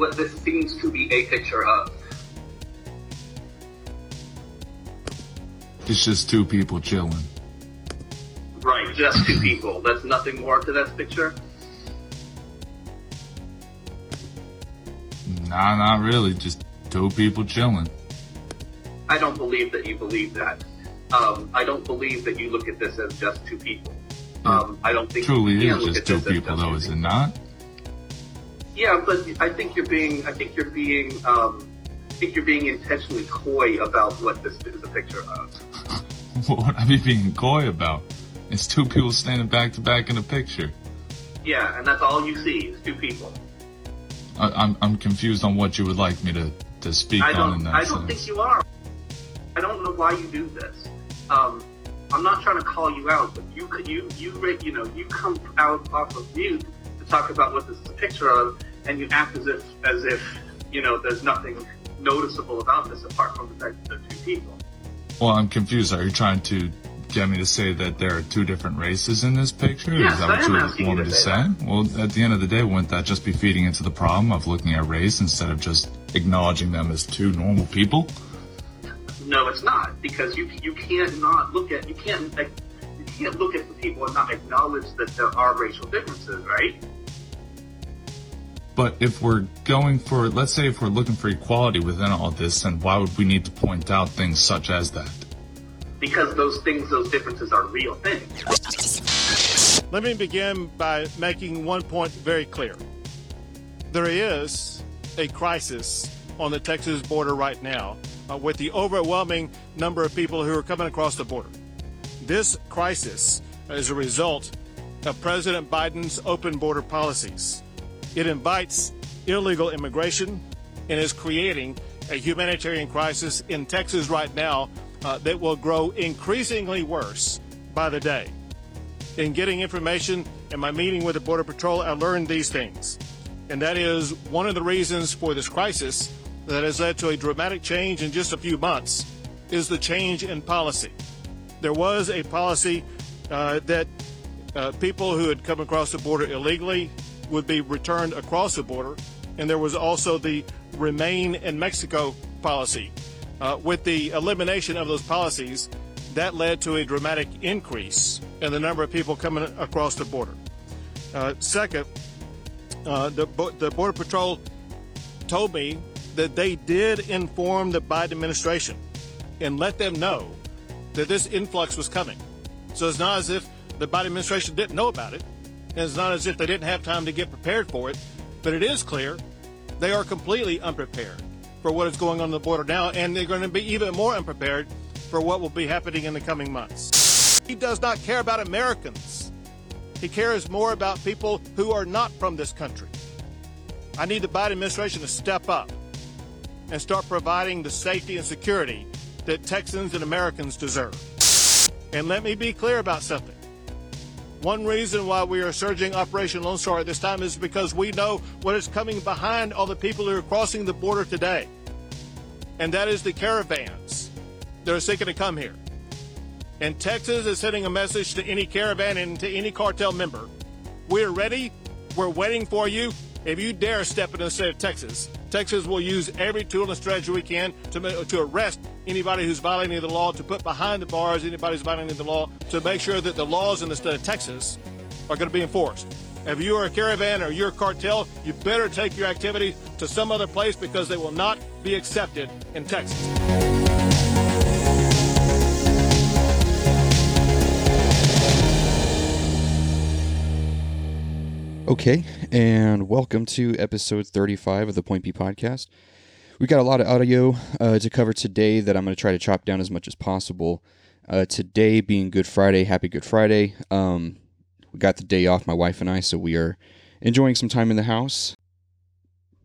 what this seems to be a picture of. It's just two people chilling. Right, just two people. That's nothing more to this picture. Nah, not really. Just two people chilling. I don't believe that you believe that. Um, I don't believe that you look at this as just two people. Um, I don't think Truly, you it can is just two people, though, is it not? Yeah, but I think you're being. I think you're being. Um, I think you're being intentionally coy about what this is a picture of. What would I be being coy about? It's two people standing back to back in a picture. Yeah, and that's all you see is two people. I, I'm I'm confused on what you would like me to to speak I on in that I don't sense. think you are. I don't know why you do this. Um, I'm not trying to call you out, but you could you you you know you come out off of mute to talk about what this is a picture of, and you act as if as if you know there's nothing noticeable about this apart from the fact that they're two people. Well, I'm confused. Are you trying to get me to say that there are two different races in this picture? Yes, is that what you want me to say? that. Well, at the end of the day, wouldn't that just be feeding into the problem of looking at race instead of just acknowledging them as two normal people? No, it's not because you you can't not look at you can't like, you can't look at the people and not acknowledge that there are racial differences, right? But if we're going for, let's say, if we're looking for equality within all this, then why would we need to point out things such as that? Because those things, those differences are real things. Let me begin by making one point very clear. There is a crisis on the Texas border right now uh, with the overwhelming number of people who are coming across the border. This crisis is a result of President Biden's open border policies. It invites illegal immigration and is creating a humanitarian crisis in Texas right now uh, that will grow increasingly worse by the day in getting information in my meeting with the Border Patrol, I learned these things. And that is one of the reasons for this crisis that has led to a dramatic change in just a few months is the change in policy. There was a policy uh, that uh, people who had come across the border illegally would be returned across the border, and there was also the remain in Mexico policy. Uh, with the elimination of those policies, that led to a dramatic increase in the number of people coming across the border. Uh, second, uh, the, the Border Patrol told me that they did inform the Biden administration and let them know that this influx was coming. So it's not as if the Biden administration didn't know about it, and it's not as if they didn't have time to get prepared for it, but it is clear they are completely unprepared for what is going on on the border now, and they're going to be even more unprepared for what will be happening in the coming months. He does not care about Americans. He cares more about people who are not from this country. I need the Biden administration to step up and start providing the safety and security that Texans and Americans deserve. And let me be clear about something. One reason why we are surging Operation Lone Star at this time is because we know what is coming behind all the people who are crossing the border today. And that is the caravans that are seeking to come here. And Texas is sending a message to any caravan and to any cartel member. We're ready. We're waiting for you. If you dare step into the state of Texas, Texas will use every tool and strategy we can to, to arrest anybody who's violating the law, to put behind the bars anybody who's violating the law, to make sure that the laws in the state of Texas are going to be enforced. If you are a caravan or you're a cartel, you better take your activity to some other place because they will not be accepted in Texas. Okay, and welcome to episode 35 of the Point B podcast. We got a lot of audio uh, to cover today that I'm going to try to chop down as much as possible. Uh, today being Good Friday, happy Good Friday. Um, we got the day off, my wife and I, so we are enjoying some time in the house.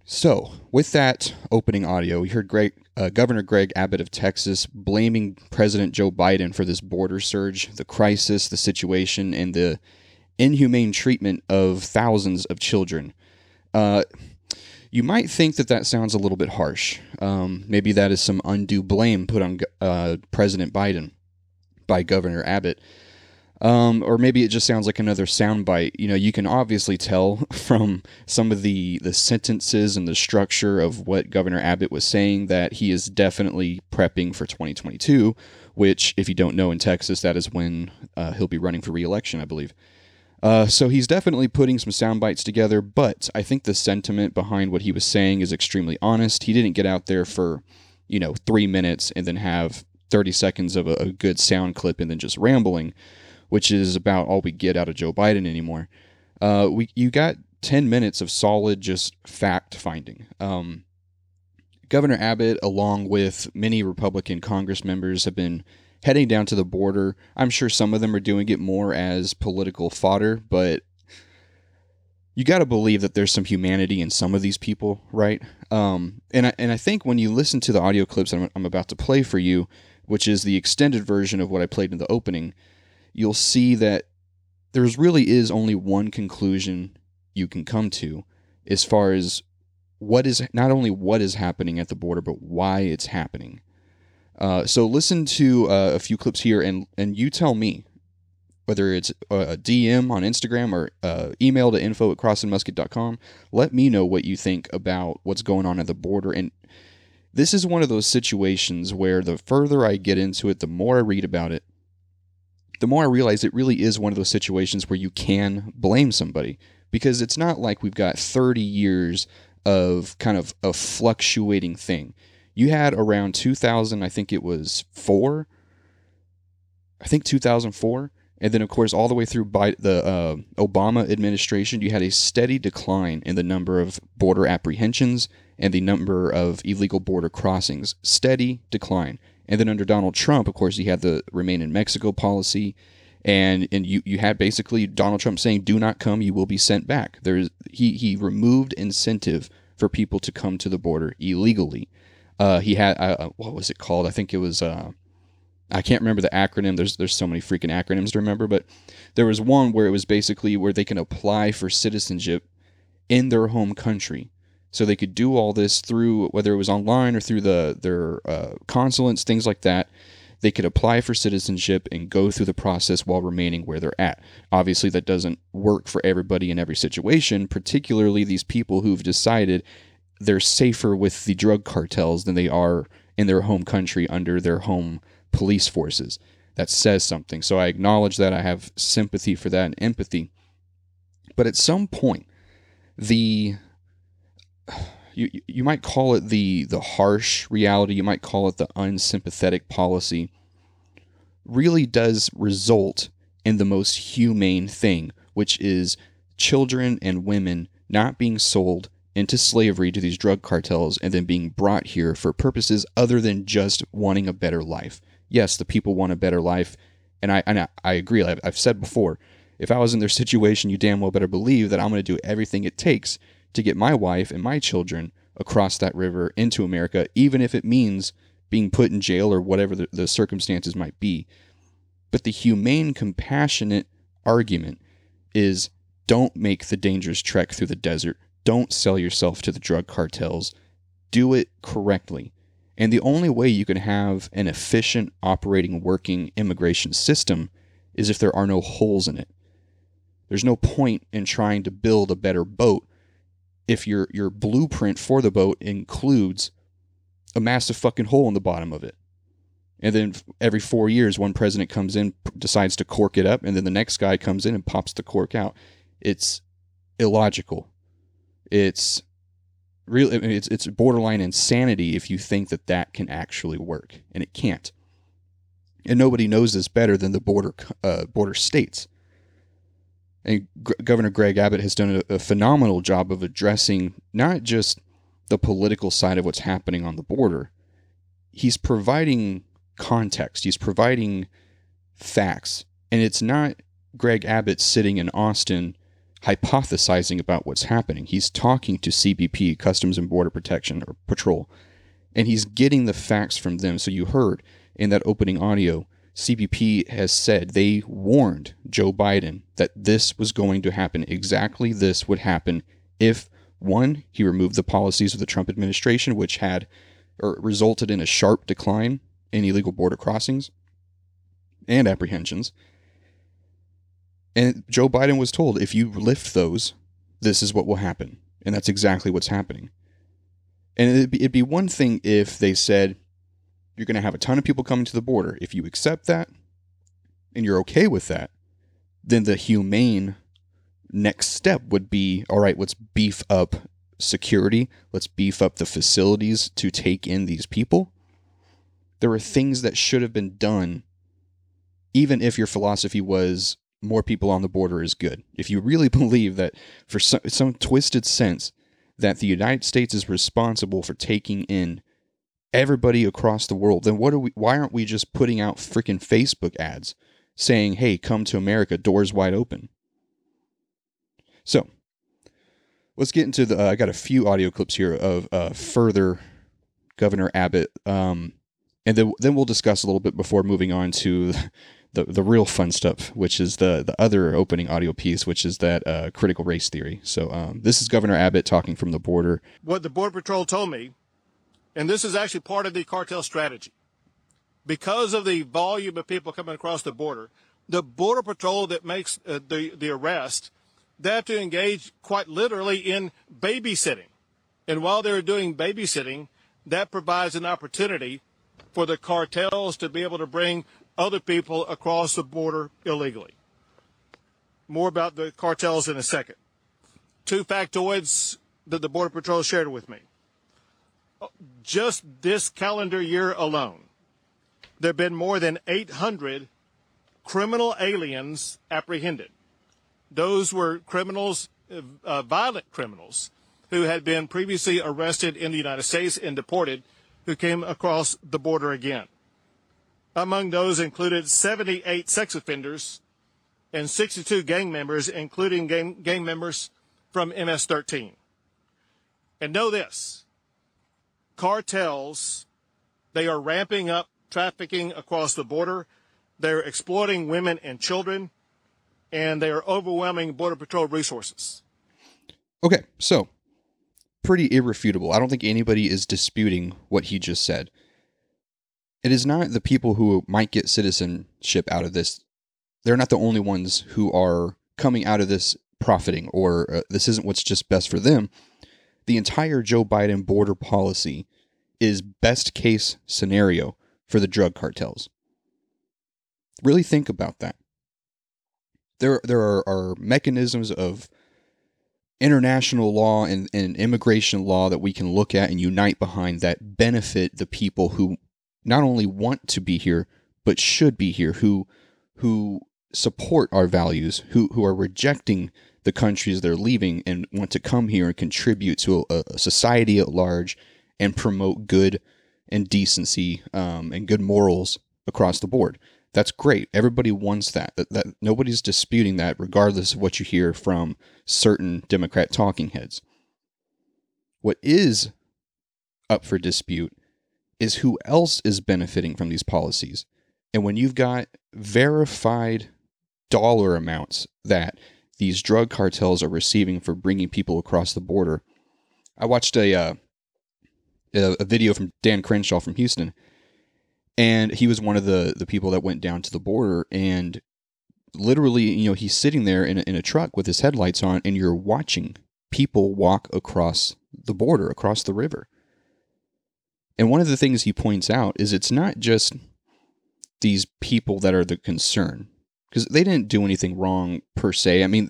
So, with that opening audio, we heard Greg, uh, Governor Greg Abbott of Texas blaming President Joe Biden for this border surge, the crisis, the situation, and the inhumane treatment of thousands of children. Uh, you might think that that sounds a little bit harsh. Um, maybe that is some undue blame put on uh, President Biden by Governor Abbott. Um, or maybe it just sounds like another soundbite. You know, you can obviously tell from some of the the sentences and the structure of what Governor Abbott was saying that he is definitely prepping for 2022. Which, if you don't know, in Texas, that is when uh, he'll be running for reelection, I believe. Uh, so he's definitely putting some sound bites together, but I think the sentiment behind what he was saying is extremely honest. He didn't get out there for, you know, three minutes and then have 30 seconds of a, a good sound clip and then just rambling which is about all we get out of Joe Biden anymore. Uh, we you got ten minutes of solid just fact finding. Um, Governor Abbott, along with many Republican Congress members, have been heading down to the border. I'm sure some of them are doing it more as political fodder, but you got to believe that there's some humanity in some of these people, right? Um, and I, and I think when you listen to the audio clips I'm, I'm about to play for you, which is the extended version of what I played in the opening, you'll see that there's really is only one conclusion you can come to as far as what is not only what is happening at the border, but why it's happening. Uh, so listen to uh, a few clips here, and and you tell me whether it's a DM on Instagram or uh, email to info at crossandmusket.com. Let me know what you think about what's going on at the border. And this is one of those situations where the further I get into it, the more I read about it, the more I realize it really is one of those situations where you can blame somebody because it's not like we've got 30 years of kind of a fluctuating thing. You had around 2000, I think it was four, I think 2004, and then of course all the way through by the uh, Obama administration, you had a steady decline in the number of border apprehensions and the number of illegal border crossings. Steady decline. And then under Donald Trump, of course, he had the remain in Mexico policy. And, and you, you had basically Donald Trump saying, do not come, you will be sent back. There's, he, he removed incentive for people to come to the border illegally. Uh, he had, uh, uh, what was it called? I think it was, uh, I can't remember the acronym. There's, there's so many freaking acronyms to remember, but there was one where it was basically where they can apply for citizenship in their home country so they could do all this through whether it was online or through the their uh, consulates, things like that. They could apply for citizenship and go through the process while remaining where they're at. Obviously, that doesn't work for everybody in every situation, particularly these people who've decided they're safer with the drug cartels than they are in their home country under their home police forces. That says something. So I acknowledge that. I have sympathy for that and empathy. But at some point, the you you might call it the the harsh reality, you might call it the unsympathetic policy, really does result in the most humane thing, which is children and women not being sold into slavery to these drug cartels and then being brought here for purposes other than just wanting a better life. Yes, the people want a better life, and I and I, I agree. I've, I've said before, if I was in their situation, you damn well better believe that I'm going to do everything it takes to get my wife and my children across that river into America, even if it means being put in jail or whatever the, the circumstances might be. But the humane, compassionate argument is don't make the dangerous trek through the desert. Don't sell yourself to the drug cartels. Do it correctly. And the only way you can have an efficient, operating, working immigration system is if there are no holes in it. There's no point in trying to build a better boat if your your blueprint for the boat includes a massive fucking hole in the bottom of it. And then every four years, one president comes in, decides to cork it up, and then the next guy comes in and pops the cork out. It's illogical. It's really it's it's borderline insanity if you think that that can actually work, and it can't. And nobody knows this better than the border uh, border states. And G- Governor Greg Abbott has done a, a phenomenal job of addressing not just the political side of what's happening on the border, he's providing context, he's providing facts. And it's not Greg Abbott sitting in Austin hypothesizing about what's happening. He's talking to CBP, Customs and Border Protection or Patrol, and he's getting the facts from them. So you heard in that opening audio CBP has said they warned Joe Biden that this was going to happen. Exactly this would happen if one, he removed the policies of the Trump administration, which had or resulted in a sharp decline in illegal border crossings and apprehensions. And Joe Biden was told if you lift those, this is what will happen. And that's exactly what's happening. And it'd be, it'd be one thing if they said, you're going to have a ton of people coming to the border. If you accept that and you're okay with that, then the humane next step would be all right, let's beef up security, let's beef up the facilities to take in these people. There are things that should have been done, even if your philosophy was more people on the border is good. If you really believe that, for some, some twisted sense, that the United States is responsible for taking in everybody across the world, then what are we? Why aren't we just putting out freaking Facebook ads saying, "Hey, come to America, doors wide open"? So, let's get into the. Uh, I got a few audio clips here of uh, further Governor Abbott, um, and then then we'll discuss a little bit before moving on to the the real fun stuff, which is the the other opening audio piece, which is that uh, critical race theory. So, um, this is Governor Abbott talking from the border. What the Border Patrol told me and this is actually part of the cartel strategy. Because of the volume of people coming across the border, the border patrol that makes uh, the the arrest, they have to engage quite literally in babysitting. And while they're doing babysitting, that provides an opportunity for the cartels to be able to bring other people across the border illegally. More about the cartels in a second. Two factoids that the Border Patrol shared with me just this calendar year alone, there have been more than 800 criminal aliens apprehended. Those were criminals, uh, violent criminals, who had been previously arrested in the United States and deported, who came across the border again. Among those included 78 sex offenders and 62 gang members, including gang, gang members from MS 13. And know this cartels, they are ramping up trafficking across the border. They're exploiting women and children, and they are overwhelming Border Patrol resources. Okay, so pretty irrefutable. I don't think anybody is disputing what he just said. It is not the people who might get citizenship out of this. They're not the only ones who are coming out of this profiting, or uh, this isn't what's just best for them the entire Joe Biden border policy is best case scenario for the drug cartels. Really think about that. There, there are, are mechanisms of international law and, and immigration law that we can look at and unite behind that benefit the people who not only want to be here but should be here who who support our values who who are rejecting the countries they're leaving and want to come here and contribute to a, a society at large and promote good and decency um, and good morals across the board. That's great. Everybody wants that. that. That nobody's disputing that, regardless of what you hear from certain Democrat talking heads. What is up for dispute is who else is benefiting from these policies. And when you've got verified dollar amounts that these drug cartels are receiving for bringing people across the border. I watched a uh, a, video from Dan Crenshaw from Houston, and he was one of the the people that went down to the border and literally, you know, he's sitting there in a, in a truck with his headlights on, and you're watching people walk across the border, across the river. And one of the things he points out is it's not just these people that are the concern because they didn't do anything wrong per se. I mean,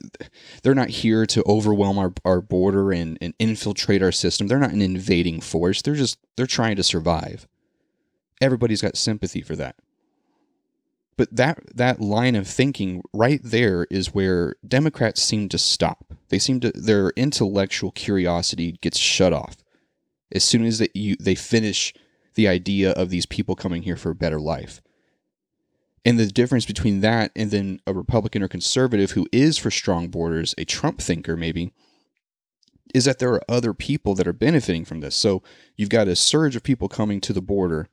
they're not here to overwhelm our, our border and, and infiltrate our system. They're not an invading force. They're just they're trying to survive. Everybody's got sympathy for that. But that that line of thinking right there is where Democrats seem to stop. They seem to their intellectual curiosity gets shut off as soon as they you, they finish the idea of these people coming here for a better life. And the difference between that and then a Republican or conservative who is for strong borders, a Trump thinker maybe, is that there are other people that are benefiting from this. So you've got a surge of people coming to the border.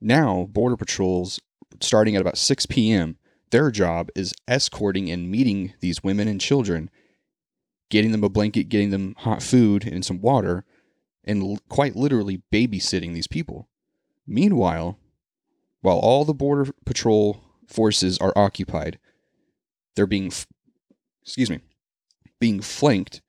Now, Border Patrols, starting at about 6 p.m., their job is escorting and meeting these women and children, getting them a blanket, getting them hot food and some water, and l- quite literally babysitting these people. Meanwhile, while all the Border Patrol forces are occupied, they're being, f- excuse me, being flanked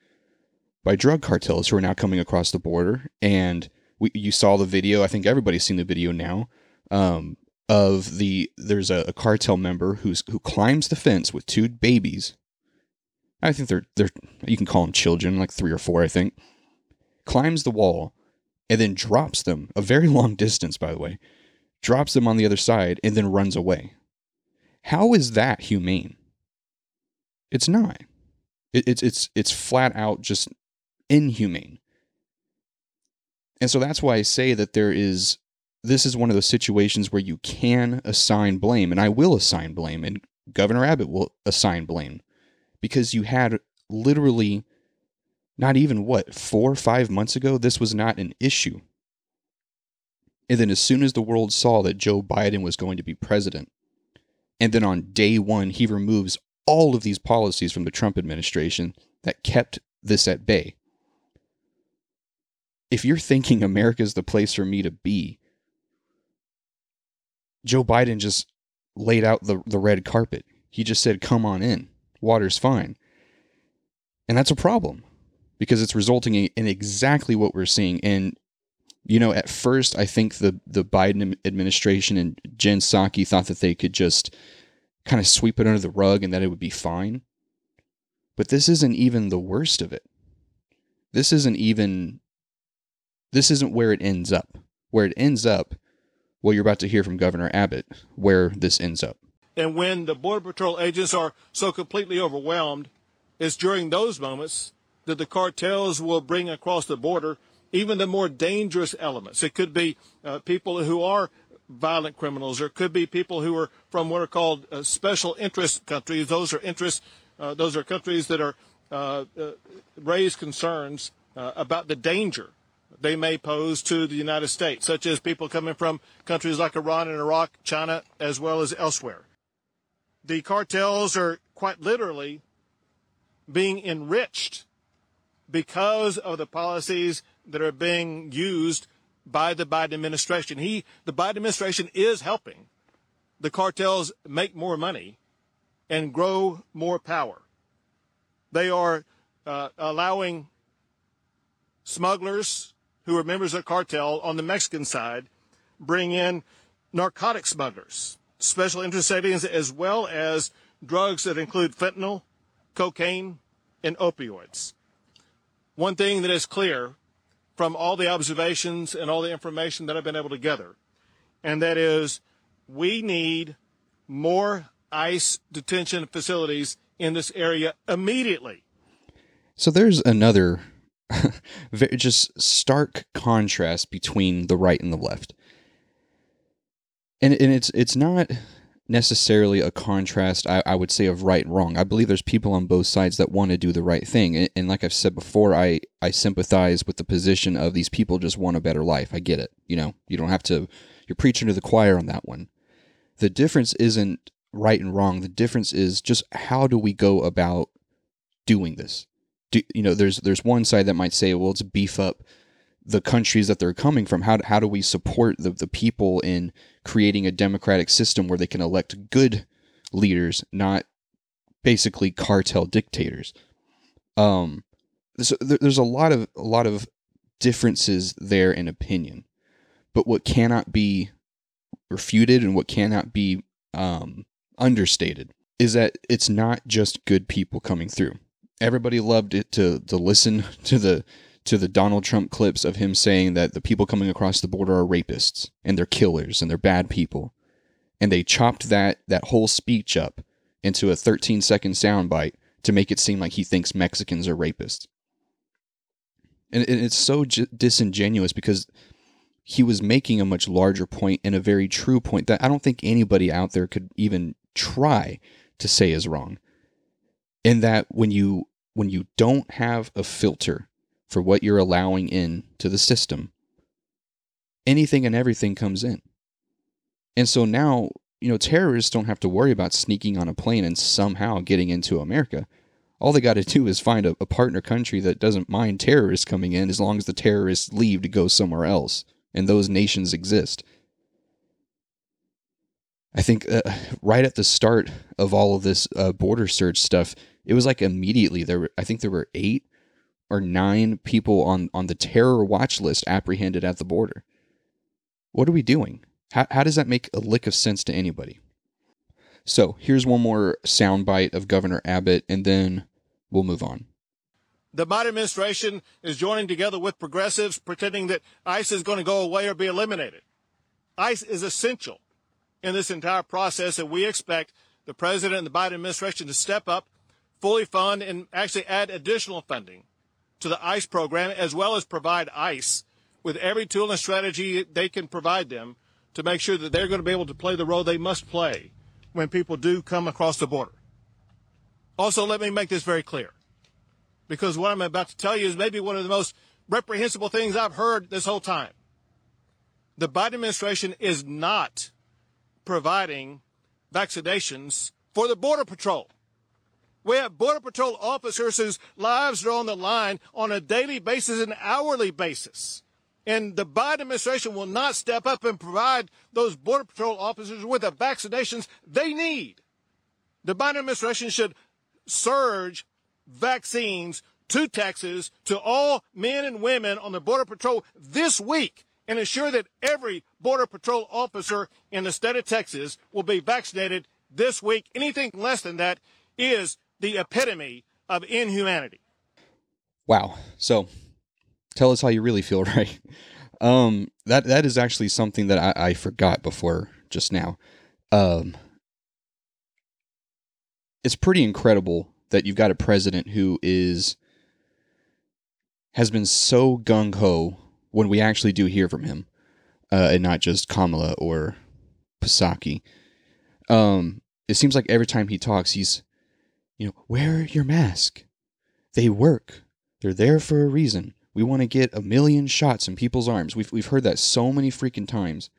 by drug cartels who are now coming across the border. And we, you saw the video. I think everybody's seen the video now. Um, of the there's a, a cartel member who's who climbs the fence with two babies. I think they're they're you can call them children, like three or four, I think. Climbs the wall and then drops them a very long distance, by the way. Drops them on the other side and then runs away. How is that humane? It's not. It, it's it's it's flat out just inhumane. And so that's why I say that there is this is one of those situations where you can assign blame, and I will assign blame, and Governor Abbott will assign blame because you had literally not even what, four or five months ago, this was not an issue. And then as soon as the world saw that Joe Biden was going to be president, and then on day one, he removes all of these policies from the Trump administration that kept this at bay. If you're thinking America's the place for me to be, Joe Biden just laid out the, the red carpet. He just said, come on in. Water's fine. And that's a problem because it's resulting in exactly what we're seeing. And, you know, at first, I think the, the Biden administration and Jen Psaki thought that they could just kind of sweep it under the rug and that it would be fine. But this isn't even the worst of it. This isn't even, this isn't where it ends up. Where it ends up well, you're about to hear from Governor Abbott where this ends up. And when the Border Patrol agents are so completely overwhelmed, it's during those moments that the cartels will bring across the border even the more dangerous elements. It could be uh, people who are violent criminals, or it could be people who are from what are called uh, special interest countries. Those are interests. Uh, those are countries that are uh, uh, raise concerns uh, about the danger they may pose to the United States, such as people coming from countries like Iran and Iraq, China, as well as elsewhere. The cartels are quite literally being enriched because of the policies that are being used by the Biden administration. He, the Biden administration is helping the cartels make more money and grow more power. They are uh, allowing smugglers who are members of the cartel on the Mexican side bring in narcotic smugglers, special interest aliens, as well as drugs that include fentanyl, cocaine, and opioids. One thing that is clear from all the observations and all the information that I've been able to gather, and that is we need more ICE detention facilities in this area immediately. So there's another just stark contrast between the right and the left. And, and it's it's not necessarily a contrast I, I would say of right and wrong. I believe there's people on both sides that want to do the right thing. And, and like I've said before, I, I sympathize with the position of these people just want a better life. I get it. You know, you don't have to you're preaching to the choir on that one. The difference isn't right and wrong. The difference is just how do we go about doing this? do, you know, there's there's one side that might say, well, let's beef up the countries that they're coming from. How how do we support the the people in creating a democratic system where they can elect good leaders, not basically cartel dictators? Um, so there's a lot of a lot of differences there in opinion, but what cannot be refuted and what cannot be um, understated is that it's not just good people coming through everybody loved it to to listen to the to the Donald Trump clips of him saying that the people coming across the border are rapists and they're killers and they're bad people. And they chopped that that whole speech up into a 13 second soundbite to make it seem like he thinks Mexicans are rapists. And it's so disingenuous because he was making a much larger point and a very true point that I don't think anybody out there could even try to say is wrong. In that when you when you don't have a filter for what you're allowing in to the system, anything and everything comes in. And so now, you know, terrorists don't have to worry about sneaking on a plane and somehow getting into America. All they got to do is find a, a, partner country that doesn't mind terrorists coming in as long as the terrorists leave to go somewhere else. And those nations exist. I think uh, right at the start of all of this uh, border search stuff, it was like immediately there. Were, I think there were eight or nine people on on the terror watch list apprehended at the border. What are we doing? How, how does that make a lick of sense to anybody? So here's one more soundbite of Governor Abbott, and then we'll move on. The Biden administration is joining together with progressives, pretending that ICE is going to go away or be eliminated. ICE is essential in this entire process, and we expect the president and the Biden administration to step up, fully fund, and actually add additional funding to the ICE program, as well as provide ICE with every tool and strategy they can provide them to make sure that they're going to be able to play the role they must play when people do come across the border. Also, let me make this very clear, because what I'm about to tell you is maybe one of the most reprehensible things I've heard this whole time. The Biden administration is not providing vaccinations for the Border Patrol. We have Border Patrol officers whose lives are on the line on a daily basis and hourly basis. And the Biden administration will not step up and provide those Border Patrol officers with the vaccinations they need. The Biden administration should surge vaccines to Texas to all men and women on the Border Patrol this week and ensure that every Border Patrol officer in the state of Texas will be vaccinated this week. Anything less than that is the epitome of inhumanity. Wow. So tell us how you really feel, right? Um, that that is actually something that I, I forgot before just now. Um, it's pretty incredible that you've got a president who is has been so gung ho when we actually do hear from him, uh, and not just Kamala or Psaki. Um, it seems like every time he talks, he's, you know, wear your mask. They work. They're there for a reason. We want to get a million shots in people's arms. We've we've heard that so many freaking times.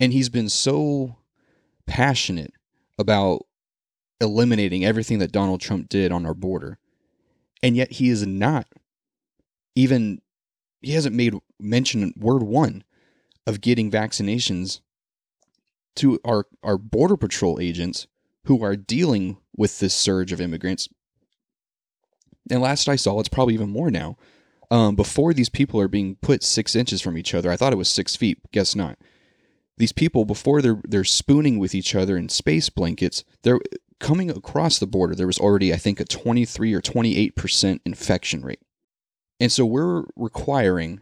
And he's been so passionate about eliminating everything that Donald Trump did on our border. And yet he is not even he hasn't made mention word one of getting vaccinations to our our border patrol agents who are dealing with this surge of immigrants. And last I saw, it's probably even more now. Um, before these people are being put six inches from each other, I thought it was six feet. Guess not. These people, before they're they're spooning with each other in space blankets, they're coming across the border. There was already, I think, a twenty three or twenty eight percent infection rate. And so we're requiring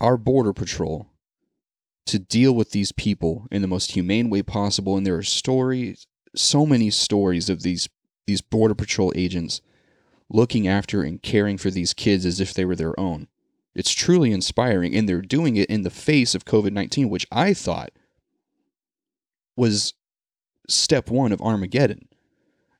our border patrol to deal with these people in the most humane way possible. And there are stories, so many stories of these these border patrol agents looking after and caring for these kids as if they were their own. It's truly inspiring, and they're doing it in the face of COVID 19, which I thought was step one of Armageddon.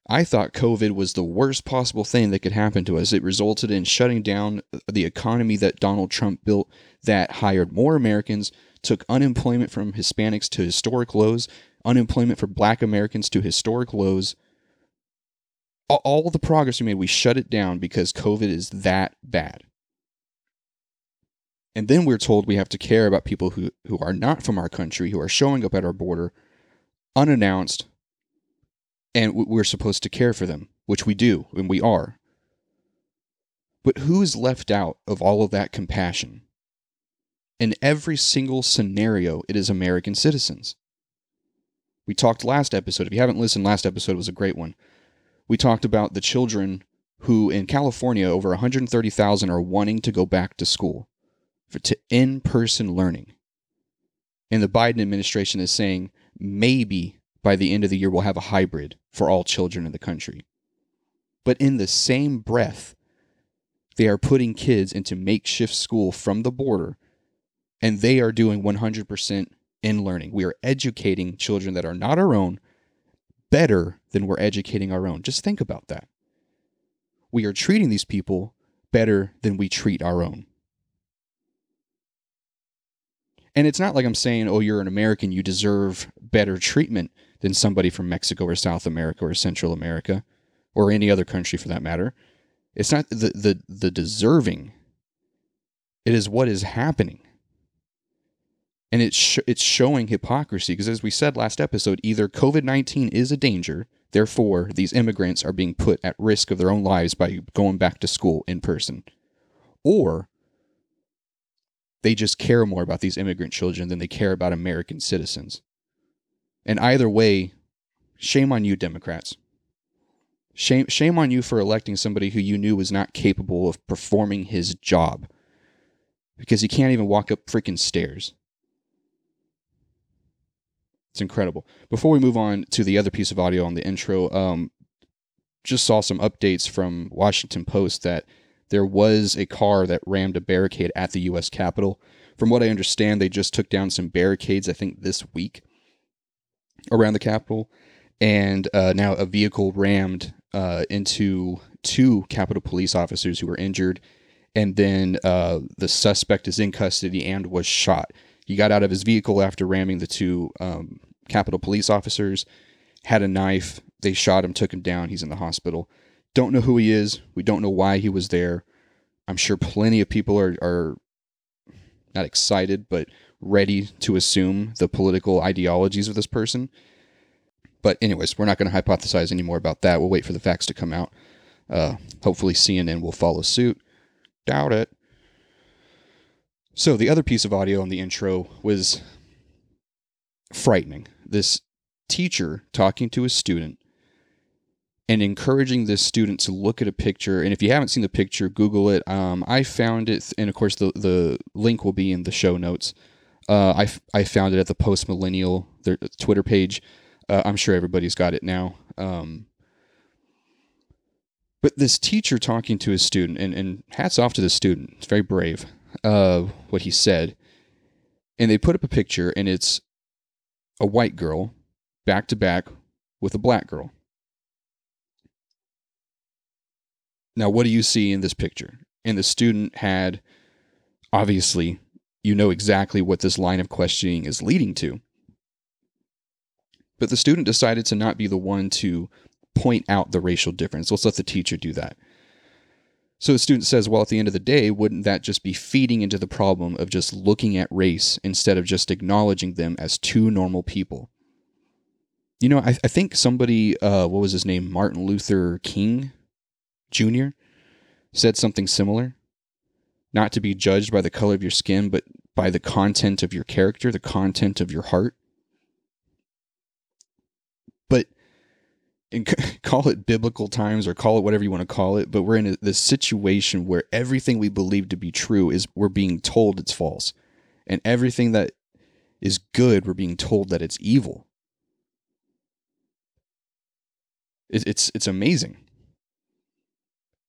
I thought COVID was the worst possible thing that could happen to us. It resulted in shutting down the economy that Donald Trump built, that hired more Americans, took unemployment from Hispanics to historic lows, unemployment for black Americans to historic lows. All the progress we made, we shut it down because COVID is that bad. And then we're told we have to care about people who, who are not from our country, who are showing up at our border unannounced, and we're supposed to care for them, which we do, and we are. But who is left out of all of that compassion? In every single scenario, it is American citizens. We talked last episode. If you haven't listened, last episode was a great one. We talked about the children who in California, over 130,000 are wanting to go back to school for to in-person learning. And the Biden administration is saying maybe by the end of the year we'll have a hybrid for all children in the country. But in the same breath, they are putting kids into makeshift school from the border, and they are doing 100% in learning. We are educating children that are not our own better than we're educating our own. Just think about that. We are treating these people better than we treat our own. And it's not like I'm saying, oh, you're an American, you deserve better treatment than somebody from Mexico or South America or Central America or any other country for that matter. It's not the, the, the deserving, it is what is happening. And it's sh- it's showing hypocrisy because as we said last episode, either COVID-19 is a danger, therefore these immigrants are being put at risk of their own lives by going back to school in person, or they just care more about these immigrant children than they care about American citizens. And either way, shame on you Democrats. Shame shame on you for electing somebody who you knew was not capable of performing his job because he can't even walk up freaking stairs. It's incredible. Before we move on to the other piece of audio on the intro, um, just saw some updates from Washington Post that there was a car that rammed a barricade at the U.S. Capitol. From what I understand, they just took down some barricades, I think, this week around the Capitol. And uh, now a vehicle rammed uh, into two Capitol police officers who were injured. And then uh, the suspect is in custody and was shot. He got out of his vehicle after ramming the two um, Capitol police officers, had a knife. They shot him, took him down. He's in the hospital. Don't know who he is. We don't know why he was there. I'm sure plenty of people are, are not excited, but ready to assume the political ideologies of this person. But, anyways, we're not going to hypothesize anymore about that. We'll wait for the facts to come out. Uh, hopefully, CNN will follow suit. Doubt it. So, the other piece of audio on the intro was frightening. This teacher talking to a student and encouraging this student to look at a picture. And if you haven't seen the picture, Google it. Um, I found it, and of course, the, the link will be in the show notes. Uh, I, I found it at the Post Millennial their Twitter page. Uh, I'm sure everybody's got it now. Um, but this teacher talking to his student, and, and hats off to the student, it's very brave, uh, what he said. And they put up a picture, and it's a white girl back to back with a black girl. Now, what do you see in this picture? And the student had, obviously, you know exactly what this line of questioning is leading to. But the student decided to not be the one to point out the racial difference. Let's let the teacher do that. So the student says, well, at the end of the day, wouldn't that just be feeding into the problem of just looking at race instead of just acknowledging them as two normal people? You know, I, I think somebody, uh, what was his name? Martin Luther King Jr. said something similar. Not to be judged by the color of your skin, but by the content of your character, the content of your heart. But and call it biblical times or call it whatever you want to call it, but we're in a, this situation where everything we believe to be true is we're being told it's false. And everything that is good, we're being told that it's evil. It, it's it's amazing.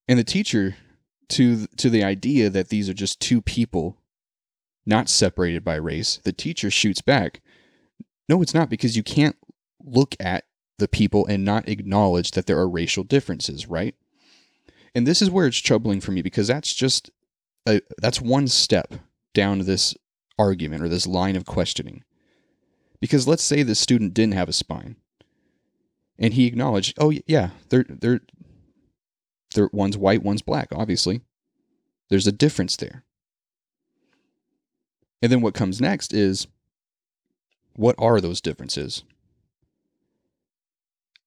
And the teacher to to the idea that these are just two people not separated by race, the teacher shoots back. No, it's not because you can't look at the people and not acknowledge that there are racial differences, right? And this is where it's troubling for me because that's just a, that's one step down this argument or this line of questioning. Because let's say the student didn't have a spine, and he acknowledged, "Oh yeah, they're they're they're one's white, one's black. Obviously, there's a difference there." And then what comes next is, what are those differences?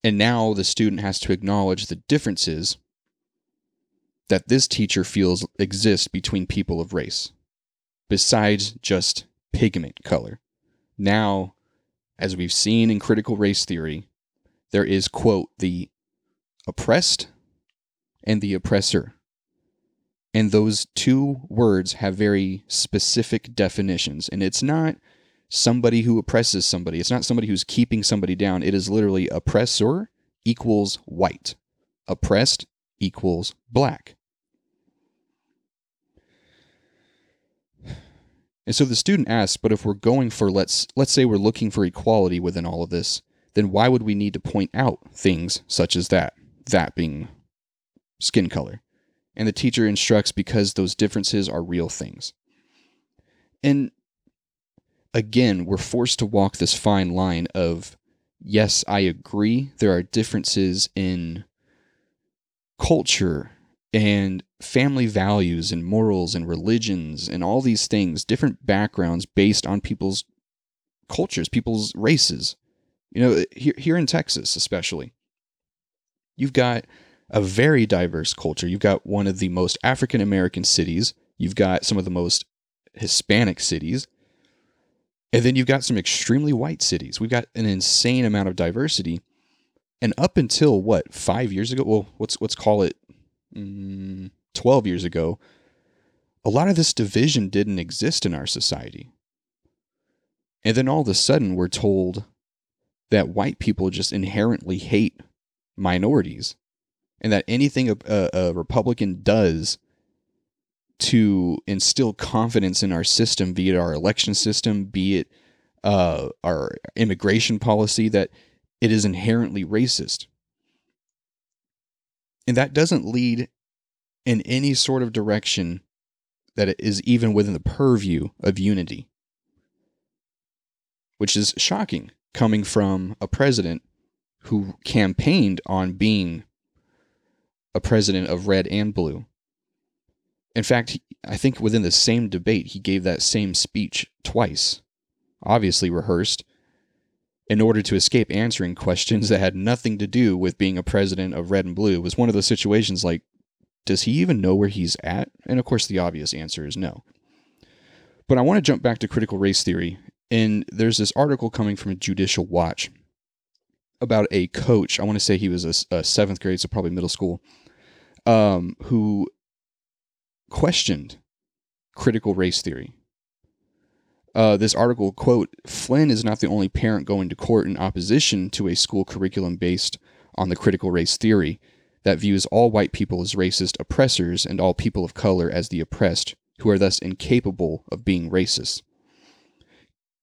And now the student has to acknowledge the differences that this teacher feels exist between people of race, besides just pigment color. Now, as we've seen in critical race theory, there is, quote, the oppressed and the oppressor. And those two words have very specific definitions. And it's not somebody who oppresses somebody. It's not somebody who's keeping somebody down. It is literally oppressor equals white, oppressed equals black. And so the student asks, but if we're going for let's let's say we're looking for equality within all of this, then why would we need to point out things such as that, that being skin color? And the teacher instructs because those differences are real things. And again, we're forced to walk this fine line of yes, I agree, there are differences in culture and family values and morals and religions and all these things, different backgrounds based on people's cultures, people's races. You know, here, here in Texas, especially, you've got a very diverse culture. You've got one of the most African American cities, you've got some of the most Hispanic cities, and then you've got some extremely white cities. We've got an insane amount of diversity. And up until what, five years ago? Well, let's, let's call it mm, 12 years ago, a lot of this division didn't exist in our society. And then all of a sudden, we're told that white people just inherently hate minorities and that anything a, a, Republican does to instill confidence in our system, be it our election system, be it uh, our immigration policy, that it is inherently racist. And that doesn't lead in any sort of direction that is even within the purview of unity, which is shocking coming from a president who campaigned on being a president of red and blue. In fact, I think within the same debate, he gave that same speech twice, obviously rehearsed, in order to escape answering questions that had nothing to do with being a president of red and blue. It was one of those situations like does he even know where he's at? And of course, the obvious answer is no. But I want to jump back to critical race theory. And there's this article coming from a Judicial Watch about a coach. I want to say he was a, a seventh grade, so probably middle school, um, who questioned critical race theory. Uh, this article quote Flynn is not the only parent going to court in opposition to a school curriculum based on the critical race theory that views all white people as racist oppressors and all people of color as the oppressed, who are thus incapable of being racist.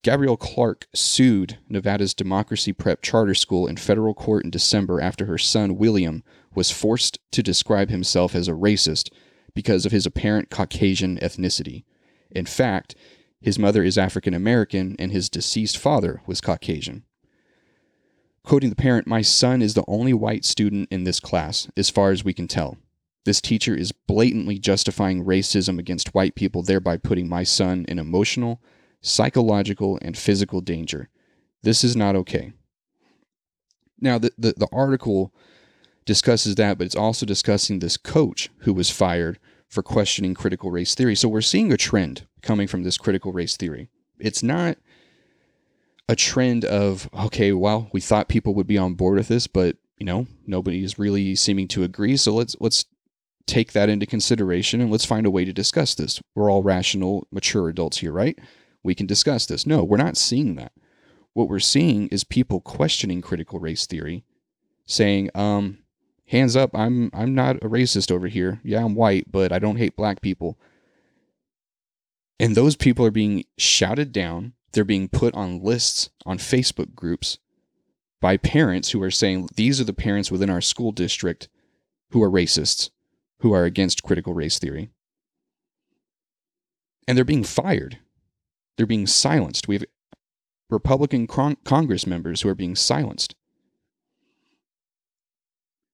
Gabrielle Clark sued Nevada's Democracy Prep Charter School in federal court in December after her son William was forced to describe himself as a racist because of his apparent Caucasian ethnicity. In fact, his mother is African American and his deceased father was Caucasian. Quoting the parent, My son is the only white student in this class, as far as we can tell. This teacher is blatantly justifying racism against white people, thereby putting my son in emotional, psychological, and physical danger. This is not okay. Now, the, the, the article discusses that, but it's also discussing this coach who was fired for questioning critical race theory. So we're seeing a trend coming from this critical race theory. It's not a trend of okay, well, we thought people would be on board with this, but you know, nobody is really seeming to agree. So let's let's take that into consideration and let's find a way to discuss this. We're all rational, mature adults here, right? We can discuss this. No, we're not seeing that. What we're seeing is people questioning critical race theory, saying, um, hands up, I'm I'm not a racist over here. Yeah, I'm white, but I don't hate black people. And those people are being shouted down they're being put on lists on Facebook groups by parents who are saying these are the parents within our school district who are racists, who are against critical race theory. And they're being fired. They're being silenced. We have Republican con- Congress members who are being silenced.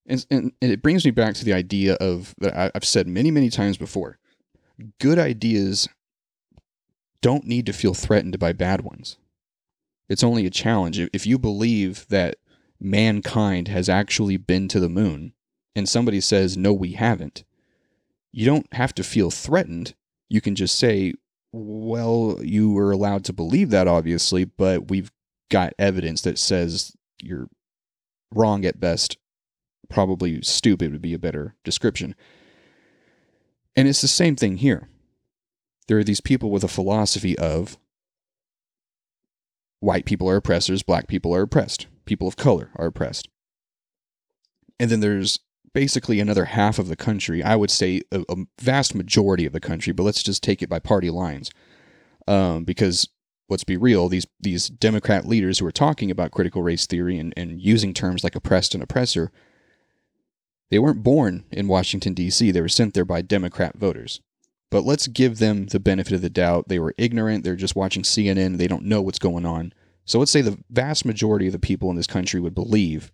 And, and, and, it brings me back to the idea of that I've said many, many times before good ideas don't need to feel threatened by bad ones. It's only a challenge. If you believe that mankind has actually been to the moon and somebody says, no, we haven't, you don't have to feel threatened. You can just say, well, you were allowed to believe that, obviously, but we've got evidence that says you're wrong at best. Probably stupid would be a better description. And it's the same thing here there are these people with a philosophy of white people are oppressors, black people are oppressed, people of color are oppressed. And then there's basically another half of the country, I would say a, a vast majority of the country, but let's just take it by party lines. Um, because let's be real, these these Democrat leaders who are talking about critical race theory and, and using terms like oppressed and oppressor, they weren't born in Washington, D.C., they were sent there by Democrat voters. But let's give them the benefit of the doubt. They were ignorant. They're just watching CNN. They don't know what's going on. So let's say the vast majority of the people in this country would believe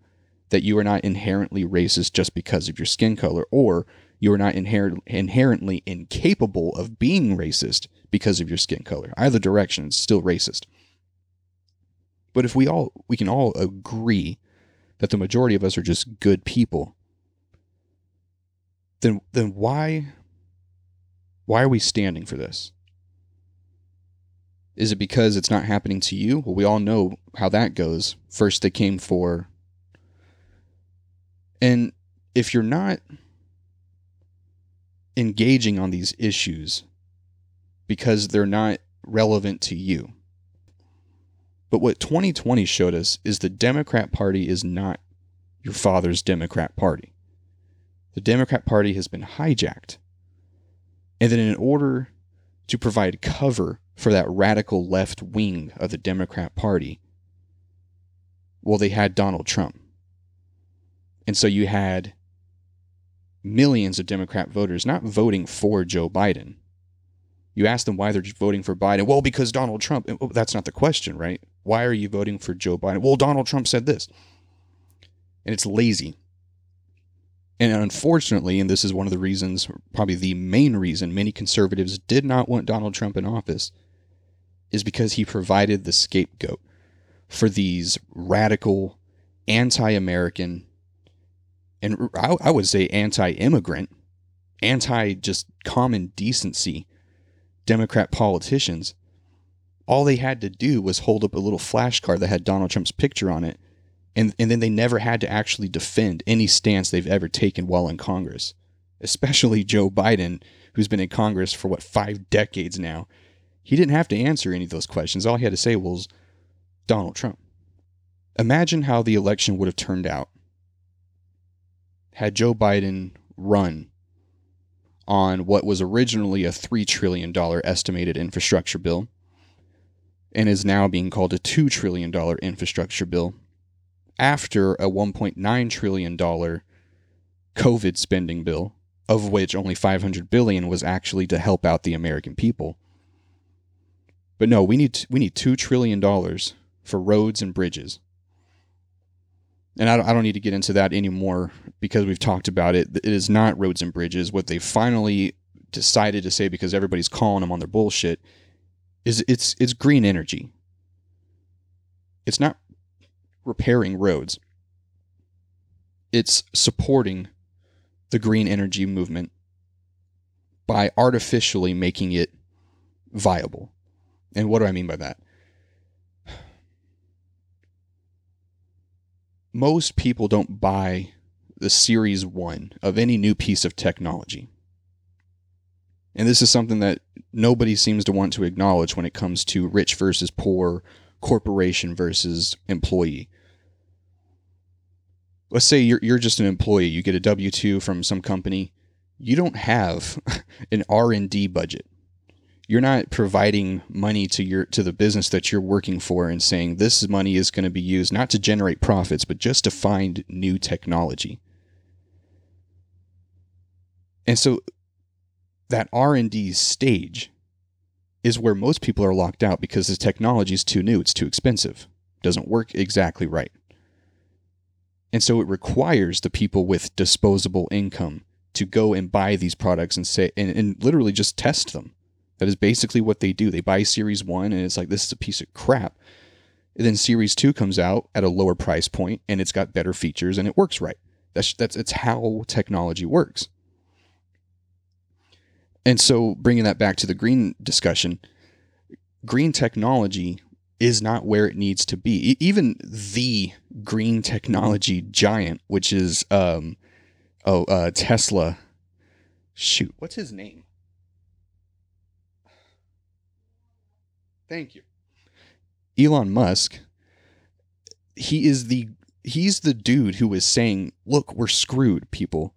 that you are not inherently racist just because of your skin color, or You are not inher- inherently incapable of being racist because of your skin color. Either direction, it's still racist. But if we all we can all agree that the majority of us are just good people, then then why why are we standing for this? Is it because it's not happening to you? Well, we all know how that goes. First they came for and if you're not engaging on these issues because they're not relevant to you. But what 2020 showed us is the Democrat Party is not your father's Democrat Party. The Democrat Party has been hijacked. And then, in order to provide cover for that radical left wing of the Democrat Party, well, they had Donald Trump. And so you had millions of Democrat voters not voting for Joe Biden. You ask them why they're voting for Biden. Well, because Donald Trump. That's not the question, right? Why are you voting for Joe Biden? Well, Donald Trump said this. And it's lazy. And unfortunately, and this is one of the reasons, probably the main reason many conservatives did not want Donald Trump in office, is because he provided the scapegoat for these radical, anti American, and I, would say anti immigrant, anti just common decency Democrat politicians. All they had to do was hold up a little flashcard that had Donald Trump's picture on it, and, and then they never had to actually defend any stance they've ever taken while in Congress, especially Joe Biden, who's been in Congress for what, five decades now. He didn't have to answer any of those questions. All he had to say was Donald Trump. Imagine how the election would have turned out had Joe Biden run on what was originally a $3 trillion estimated infrastructure bill and is now being called a $2 trillion infrastructure bill after a $1.9 trillion COVID spending bill, of which only 500 billion was actually to help out the American people. But no, we need we need 2 trillion dollars for roads and bridges and I don't, I don't need to get into that anymore because we've talked about it. It is not roads and bridges. What they finally decided to say, because everybody's calling them on their bullshit, is it's it's green energy. It's not repairing roads. It's supporting the green energy movement by artificially making it viable. And what do I mean by that? most people don't buy the Series 1 of any new piece of technology. And this is something that nobody seems to want to acknowledge when it comes to rich versus poor, corporation versus employee. Let's say you're, you're just an employee, you get a W2 from some company, you don't have an R&D budget. You're not providing money to your to the business that you're working for and saying this money is going to be used not to generate profits but just to find new technology. And so that r&d stage is where most people are locked out because the technology is too new it's too expensive doesn't work exactly right and so it requires the people with disposable income to go and buy these products and say and, and literally just test them that is basically what they do. They buy Series 1 and it's like, this is a piece of crap. And then Series 2 comes out at a lower price point and it's got better features and it works right. That's, that's it's how technology works. And so, bringing that back to the green discussion, green technology is not where it needs to be. Even the green technology giant, which is um, oh uh, Tesla. Shoot, what's his name? Thank you. Elon Musk, he is the he's the dude who is saying, "Look, we're screwed, people.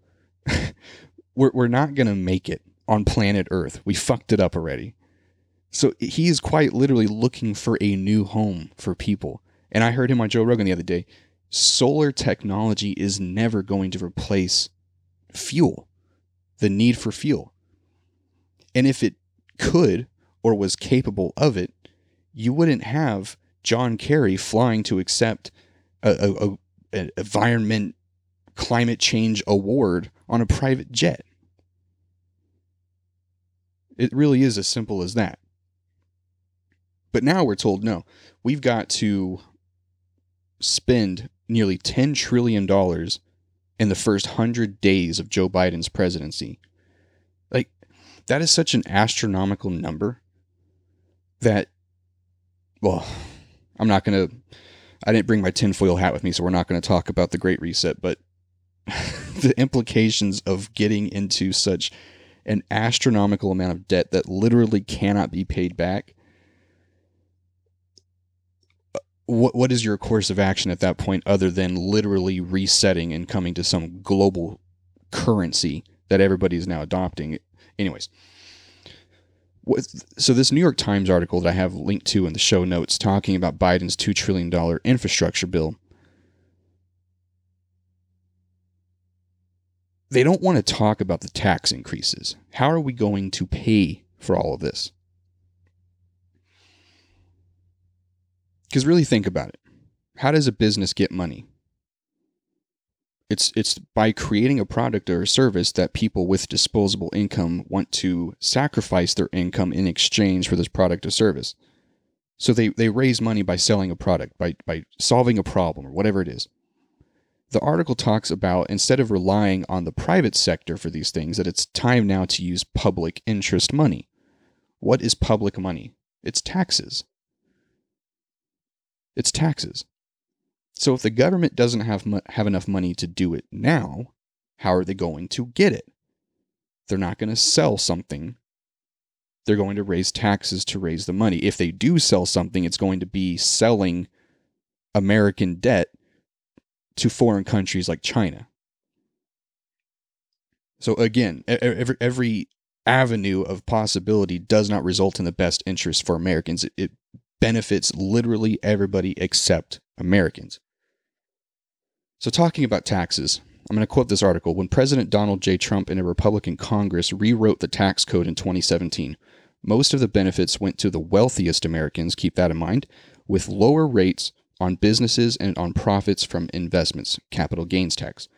we're we're not to make it on planet Earth. We fucked it up already." So he is quite literally looking for a new home for people. And I heard him on Joe Rogan the other day. Solar technology is never going to replace fuel, the need for fuel. And if it could or was capable of it, you wouldn't have John Kerry flying to accept a, a, a, environment climate change award on a private jet. It really is as simple as that. But now we're told no, we've got to spend nearly $10 trillion in the first 100 days of Joe Biden's presidency. Like, that is such an astronomical number that, well, I'm not going to, I didn't bring my tinfoil hat with me, so we're not going to talk about the Great Reset, but the implications of getting into such an astronomical amount of debt that literally cannot be paid back what what is your course of action at that point other than literally resetting and coming to some global currency that everybody is now adopting? Anyways what, so this new york times article that i have linked to in the show notes talking about biden's $2 trillion infrastructure bill they don't want to talk about the tax increases. How are we going to pay for all of this Because really think about it. How does a business get money? It's it's by creating a product or a service that people with disposable income want to sacrifice their income in exchange for this product or service. So they, they raise money by selling a product, by, by solving a problem or whatever it is. The article talks about instead of relying on the private sector for these things, that it's time now to use public interest money. What is public money? It's taxes. It's taxes. So if the government doesn't have mo- have enough money to do it now, how are they going to get it? They're not going to sell something. They're going to raise taxes to raise the money. If they do sell something, it's going to be selling American debt to foreign countries like China. So again, every every avenue of possibility does not result in the best interest for Americans. It, it benefits literally everybody except Americans. So, talking about taxes, I'm going to quote this article. When President Donald J. Trump and a Republican Congress rewrote the tax code in 2017, most of the benefits went to the wealthiest Americans, keep that in mind, with lower rates on businesses and on profits from investments, capital gains tax.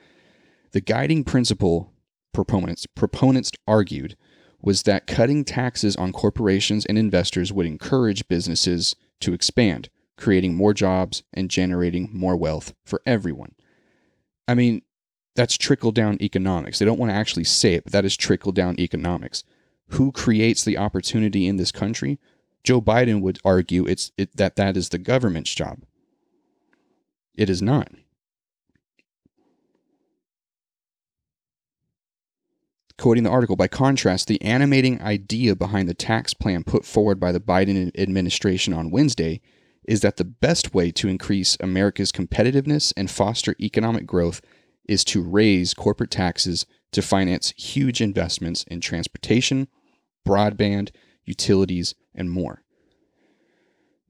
The guiding principle proponents proponents argued was that cutting taxes on corporations and investors would encourage businesses to expand, creating more jobs and generating more wealth for everyone. I mean, that's trickle down economics. They don't want to actually say it, but that is trickle down economics. Who creates the opportunity in this country? Joe Biden would argue it's it, that that is the government's job. It is not. Quoting the article, by contrast, the animating idea behind the tax plan put forward by the Biden administration on Wednesday is that the best way to increase America's competitiveness and foster economic growth is to raise corporate taxes to finance huge investments in transportation, broadband, utilities, and more.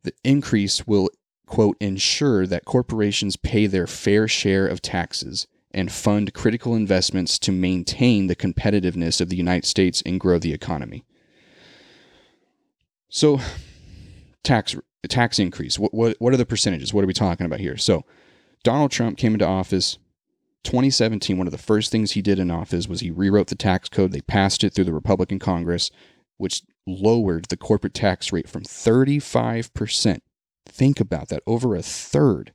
The increase will, quote, ensure that corporations pay their fair share of taxes and fund critical investments to maintain the competitiveness of the United States and grow the economy. So, tax tax increase. What, what what are the percentages? What are we talking about here? So, Donald Trump came into office 2017. One of the first things he did in office was he rewrote the tax code. They passed it through the Republican Congress, which lowered the corporate tax rate from 35%. Think about that, over a third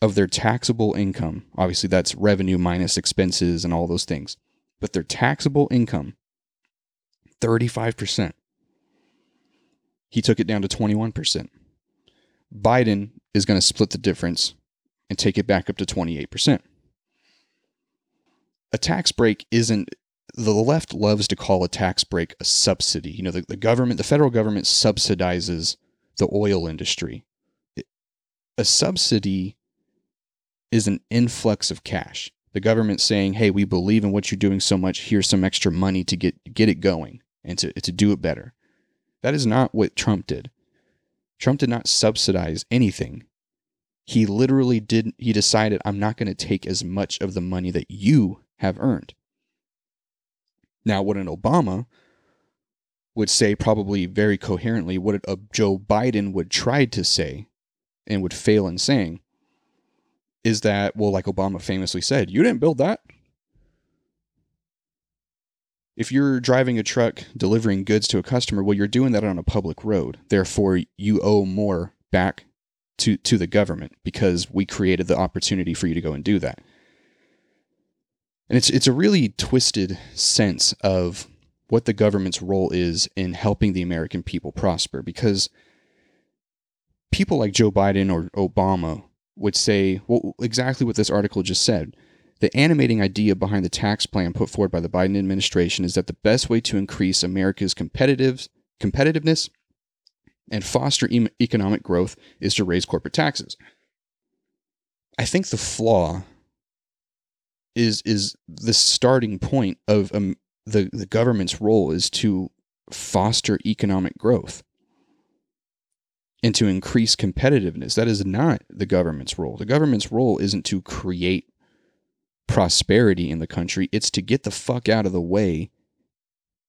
of their taxable income, obviously that's revenue minus expenses and all those things, but their taxable income, 35%. He took it down to 21%. Biden is going to split the difference and take it back up to 28%. A tax break isn't, the left loves to call a tax break a subsidy. You know, the, the government, the federal government subsidizes the oil industry. a subsidy is an influx of cash. The government saying, "Hey, we believe in what you're doing so much. Here's some extra money to get get it going and to to do it better." That is not what Trump did. Trump did not subsidize anything. He literally did he decided, "I'm not going to take as much of the money that you have earned." Now, what an Obama would say probably very coherently what a Joe Biden would try to say and would fail in saying is that, well, like Obama famously said, you didn't build that. If you're driving a truck delivering goods to a customer, well, you're doing that on a public road. Therefore, you owe more back to, to the government because we created the opportunity for you to go and do that. And it's it's a really twisted sense of what the government's role is in helping the American people prosper because people like Joe Biden or Obama would say well exactly what this article just said. The animating idea behind the tax plan put forward by the Biden administration is that the best way to increase America's competitive competitiveness and foster e- economic growth is to raise corporate taxes. I think the flaw is is the starting point of um, the the government's role is to foster economic growth and to increase competitiveness. That is not the government's role. The government's role isn't to create prosperity in the country. It's to get the fuck out of the way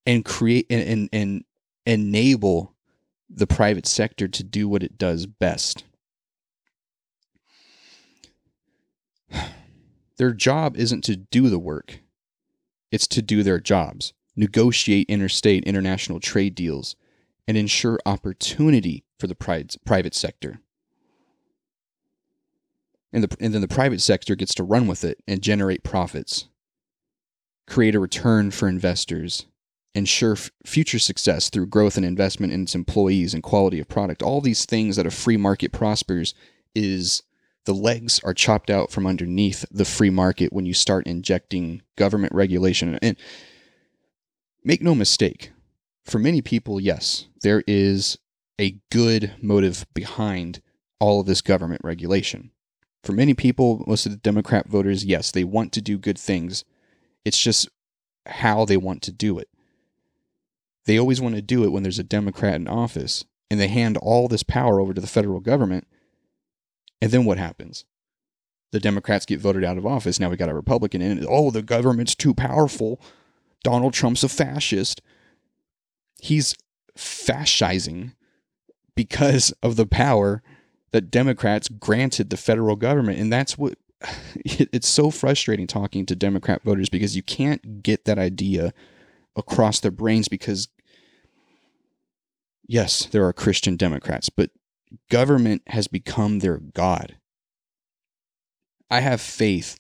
and create and, and, and enable the private sector to do what it does best. Their job isn't to do the work, it's to do their jobs, negotiate interstate international trade deals, and ensure opportunity for the private sector. And, the, and then the private sector gets to run with it and generate profits, create a return for investors, ensure f- future success through growth and investment in its employees and quality of product. All these things that a free market prospers is the legs are chopped out from underneath the free market when you start injecting government regulation. And make no mistake, for many people, yes, there is a good motive behind all of this government regulation. For many people, most of the Democrat voters, yes, they want to do good things. It's just how they want to do it. They always want to do it when there's a Democrat in office and they hand all this power over to the federal government and then what happens? The Democrats get voted out of office. Now we got a Republican in. Oh, the government's too powerful. Donald Trump's a fascist. He's fascising because of the power that Democrats granted the federal government. And that's what it's so frustrating talking to Democrat voters because you can't get that idea across their brains because, yes, there are Christian Democrats, but government has become their God. I have faith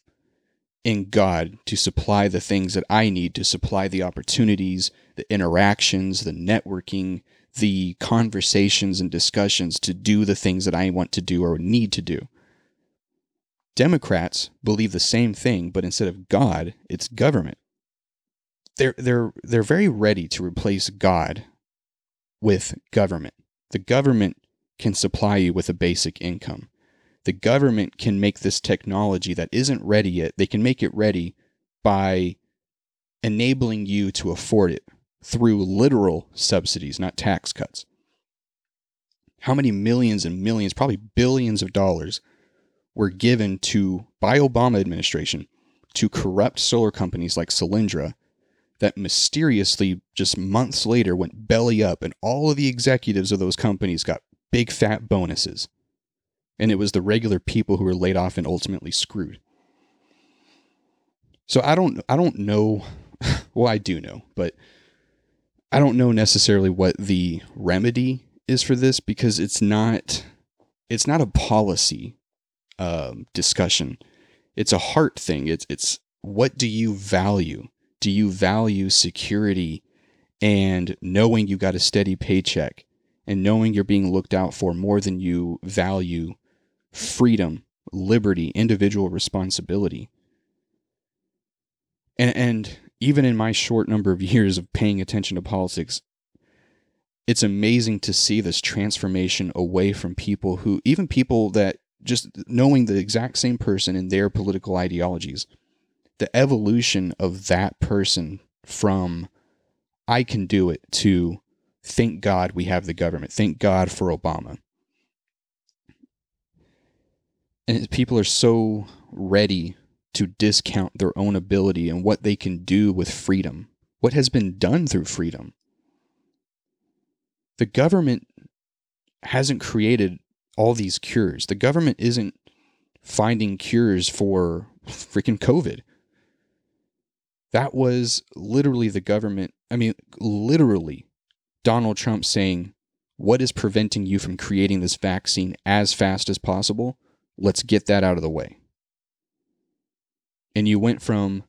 in God to supply the things that I need to supply the opportunities, the interactions, the networking, the conversations and discussions to do the things that I want to do or need to do. Democrats believe the same thing, but instead of God, it's government. They're they're they're very ready to replace God with government. The government can supply you with a basic income. The government can make this technology that isn't ready yet, they can make it ready by enabling you to afford it through literal subsidies, not tax cuts. How many millions and millions, probably billions of dollars were given to by Obama administration to corrupt solar companies like Solyndra that mysteriously just months later went belly up and all of the executives of those companies got big fat bonuses. And it was the regular people who were laid off and ultimately screwed. So I don't I don't know well I do know, but I don't know necessarily what the remedy is for this because it's not it's not a policy um, discussion. It's a heart thing. It's it's what do you value? Do you value security and knowing you got a steady paycheck and knowing you're being looked out for more than you value freedom, liberty, individual responsibility. And and even in my short number of years of paying attention to politics, it's amazing to see this transformation away from people who even people that just knowing the exact same person in their political ideologies, the evolution of that person from I can do it to thank God we have the government. Thank God for Obama. And people are so ready to discount their own ability and what they can do with freedom, what has been done through freedom. The government hasn't created all these cures. The government isn't finding cures for freaking COVID. That was literally the government. I mean, literally Donald Trump saying, What is preventing you from creating this vaccine as fast as possible? Let's get that out of the way. And you went from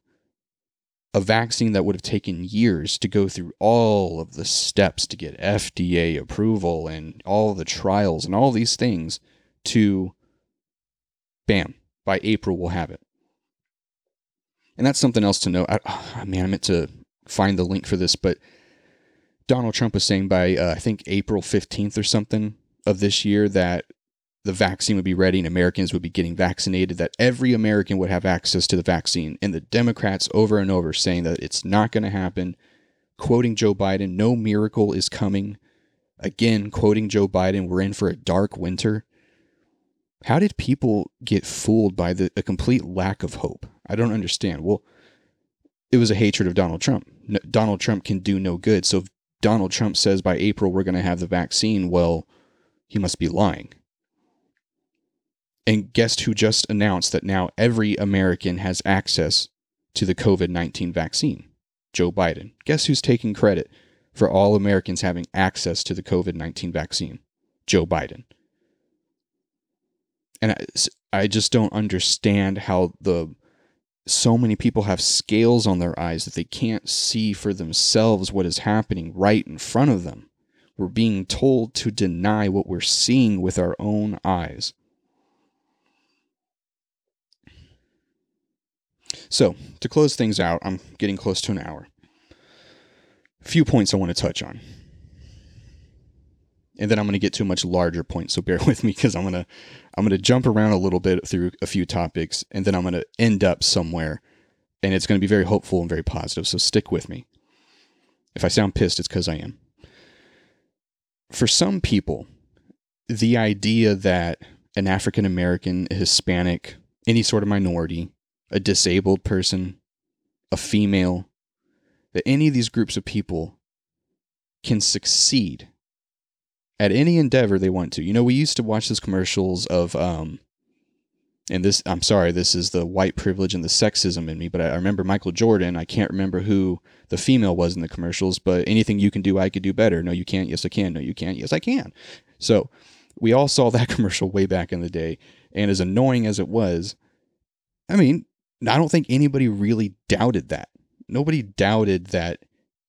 a vaccine that would have taken years to go through all of the steps to get FDA approval and all the trials and all these things to bam, by April we'll have it. And that's something else to know. I, oh, man, I meant to find the link for this, but Donald Trump was saying by uh, I think April 15th or something of this year that the vaccine would be ready and Americans would be getting vaccinated, that every American would have access to the vaccine. And the Democrats over and over saying that it's not going to happen, quoting Joe Biden, no miracle is coming. Again, quoting Joe Biden, we're in for a dark winter. How did people get fooled by the, a complete lack of hope? I don't understand. Well, it was a hatred of Donald Trump. No, Donald Trump can do no good. So if Donald Trump says by April we're going to have the vaccine, well, he must be lying. And guess who just announced that now every American has access to the COVID 19 vaccine? Joe Biden. Guess who's taking credit for all Americans having access to the COVID 19 vaccine? Joe Biden. And I, I just don't understand how the so many people have scales on their eyes that they can't see for themselves what is happening right in front of them. We're being told to deny what we're seeing with our own eyes. So, to close things out, I'm getting close to an hour. A few points I want to touch on. And then I'm going to get to a much larger point, so bear with me because I'm going to I'm going to jump around a little bit through a few topics and then I'm going to end up somewhere and it's going to be very hopeful and very positive, so stick with me. If I sound pissed, it's cuz I am. For some people, the idea that an African American, Hispanic, any sort of minority a disabled person, a female, that any of these groups of people can succeed at any endeavor they want to. You know, we used to watch those commercials of, um, and this, I'm sorry, this is the white privilege and the sexism in me, but I, I remember Michael Jordan. I can't remember who the female was in the commercials, but anything you can do, I could do better. No, you can't. Yes, I can. No, you can't. Yes, I can. So we all saw that commercial way back in the day. And as annoying as it was, I mean, I don't think anybody really doubted that. Nobody doubted that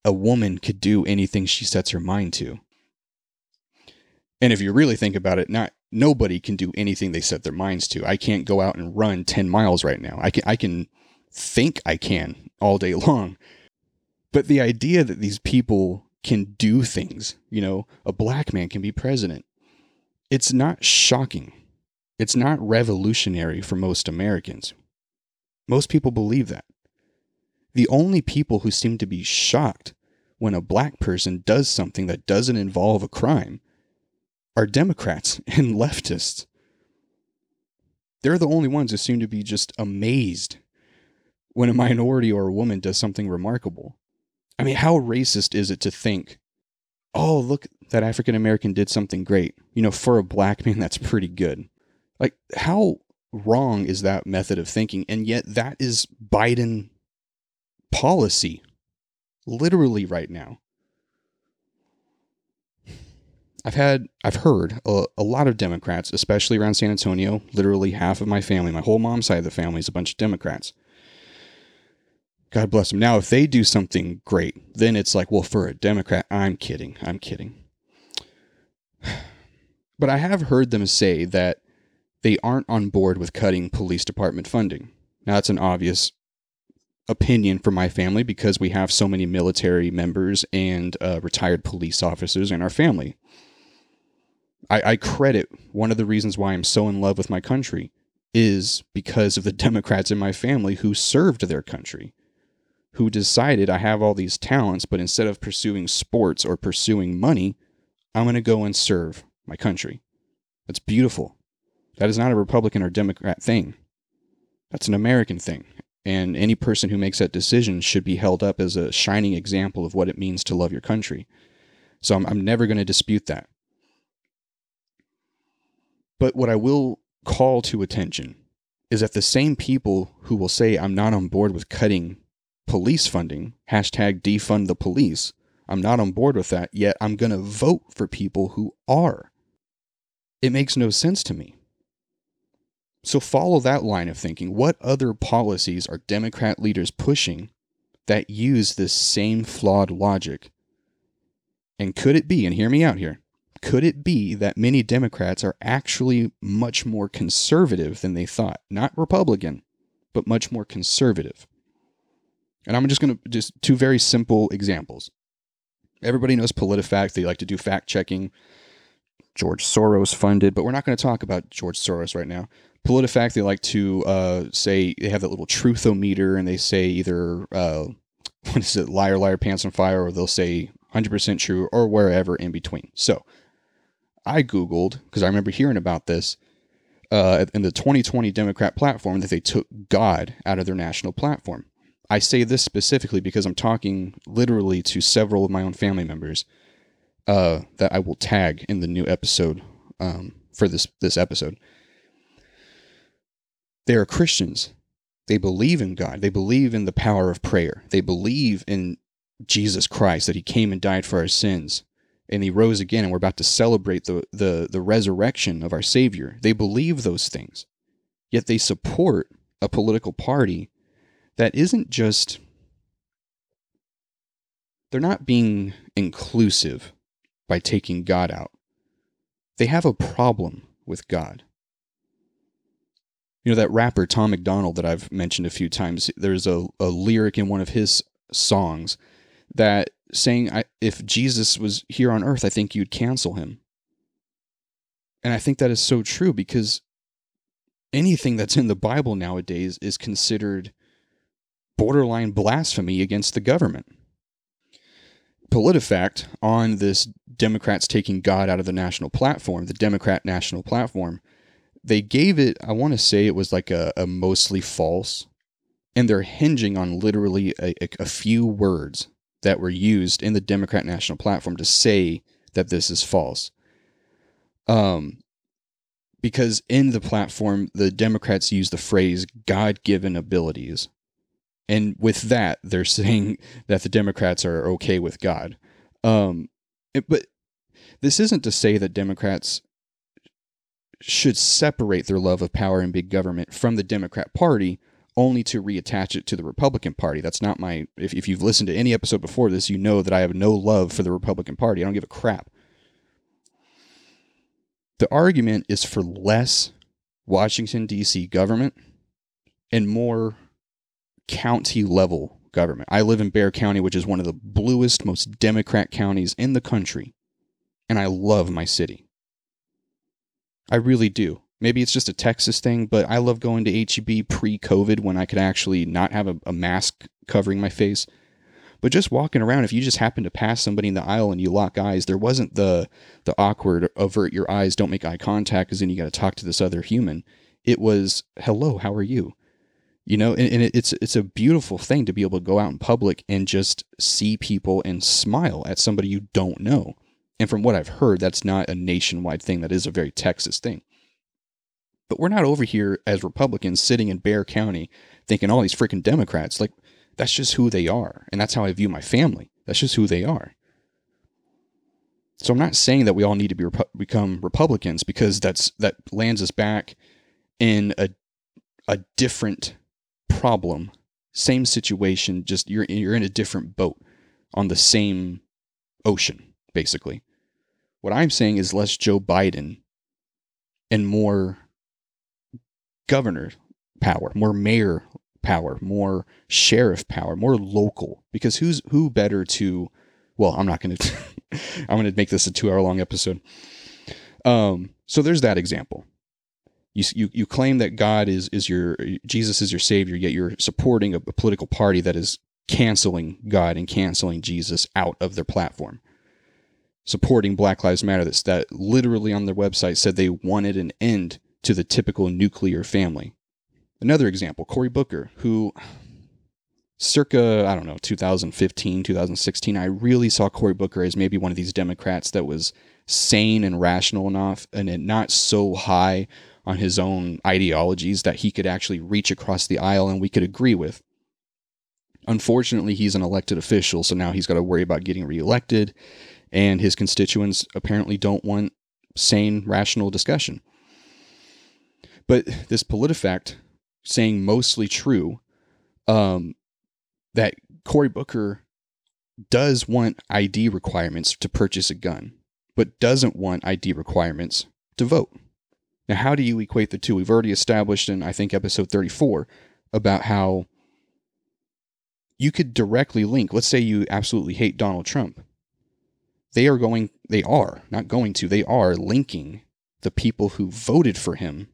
a woman could do anything she sets her mind to. And if you really think about it, not nobody can do anything they set their minds to. I can't go out and run 10 miles right now. I can I can think I can all day long. But the idea that these people can do things, you know, a black man can be president. It's not shocking. It's not revolutionary for most Americans. Most people believe that. The only people who seem to be shocked when a black person does something that doesn't involve a crime are Democrats and leftists. They're the only ones who seem to be just amazed when a minority or a woman does something remarkable. I mean, how racist is it to think, oh, look, that African American did something great? You know, for a black man, that's pretty good. Like, how wrong is that method of thinking? And yet, that is Biden policy, literally right now. I've had, I've heard a, a, lot of Democrats, especially around San Antonio. Literally half of my family, my whole mom's side of the family, is a bunch of Democrats. God bless them. Now, if they do something great, then it's like, well, for a Democrat, I'm kidding. I'm kidding. But I have heard them say that they aren't on board with cutting police department funding. Now, that's an obvious opinion for my family because we have so many military members and uh, retired police officers in our family. I, I credit one of the reasons why I'm so in love with my country is because of the Democrats in my family who served their country, who decided I have all these talents, but instead of pursuing sports or pursuing money, I'm going to go and serve my country. That's beautiful. That is not a Republican or Democrat thing. That's an American thing. And any person who makes that decision should be held up as a shining example of what it means to love your country. So I'm, I'm never going to dispute that. But what I will call to attention is that the same people who will say I'm not on board with cutting police funding, hashtag defund the police. I'm not on board with that, yet I'm going to vote for people who are. It makes no sense to me. So follow that line of thinking. What other policies are Democrat leaders pushing that use this same flawed logic? And could it be, and hear me out here, could it be that many Democrats are actually much more conservative than they thought? Not Republican, but much more conservative. And I'm just going to just two very simple examples. Everybody knows PolitiFact. They like to do fact checking. George Soros funded, but we're not going to talk about George Soros right now. PolitiFact, they like to uh, say they have that little Truth-O-Meter, and they say either uh, what is it, liar, liar, pants on fire, or they'll say 100% true, or wherever in between. So I googled because I remember hearing about this uh, in the 2020 Democrat platform that they took God out of their national platform. I say this specifically because I'm talking literally to several of my own family members uh, that I will tag in the new episode um, for this this episode. They are Christians. They believe in God. They believe in the power of prayer. They believe in Jesus Christ that He came and died for our sins, and He rose again, and we're about to celebrate the the the resurrection of our Savior. They believe those things, yet they support a political party that isn't just they're not being inclusive by taking God out. They have a problem with God. You know, that rapper Tom MacDonald that I've mentioned a few times, there's a, a lyric in one of his songs that saying, I, if Jesus was here on earth, I think you'd cancel him. And I think that is so true because anything that's in the Bible nowadays is considered borderline blasphemy against the government. PolitiFact on this Democrats taking God out of the national platform, the Democrat national platform, they gave it, I want to say it was like a, a mostly false, and they're hinging on literally a, a, few words that were used in the Democrat national platform to say that this is false. Um, because in the platform, the Democrats use the phrase God given abilities and with that they're saying that the democrats are okay with god um, it, but this isn't to say that democrats should separate their love of power and big government from the democrat party only to reattach it to the republican party that's not my if, if you've listened to any episode before this you know that i have no love for the republican party i don't give a crap the argument is for less washington d.c government and more county level government. I live in Bexar County, which is one of the bluest, most Democrat counties in the country, and I love my city. I really do. Maybe it's just a Texas thing, but I love going to HEB pre COVID when I could actually not have a, a, mask covering my face. But just walking around, if you just happen to pass somebody in the aisle and you lock eyes, there wasn't the the awkward avert your eyes, don't make eye contact, because then you got to talk to this other human. It was hello, how are you? you know and, and, it's it's a beautiful thing to be able to go out in public and just see people and smile at somebody you don't know and from what i've heard that's not a nationwide thing. That is a very texas thing. But we're not over here as republicans sitting in Bexar county thinking all these freaking democrats like that's just who they are. And that's how i view my family. That's just who they are. So i'm not saying that we all need to be become republicans because that's that lands us back in a a different problem, same situation, just you're you're in a different boat on the same ocean, basically. What I'm saying is less Joe Biden and more governor power, more mayor power, more sheriff power, more local. Because who's who better to well, I'm not gonna I'm gonna make this a two hour long episode. Um, so there's that example. You, you, you claim that God is, is your, Jesus is your savior, yet you're supporting a, a political party that is canceling God and canceling Jesus out of their platform. Supporting Black Lives Matter, that's, that literally on their website said they wanted an end to the typical nuclear family. Another example, Cory Booker, who circa, I don't know, 2015, 2016, I really saw Cory Booker as maybe one of these Democrats that was sane and rational enough and not so high on his own ideologies that he could actually reach across the aisle and we could agree with. Unfortunately, he's an elected official, so now he's got to worry about getting reelected, and his constituents apparently don't want sane, rational discussion. But this PolitiFact saying mostly true um, that Cory Booker does want ID requirements to purchase a gun, but doesn't want ID requirements to vote. Now, how do you equate the two? We've already established in, I think, episode 34 about how you could directly link, let's say you absolutely hate Donald Trump. They are going, they are, not going to, they are linking the people who voted for him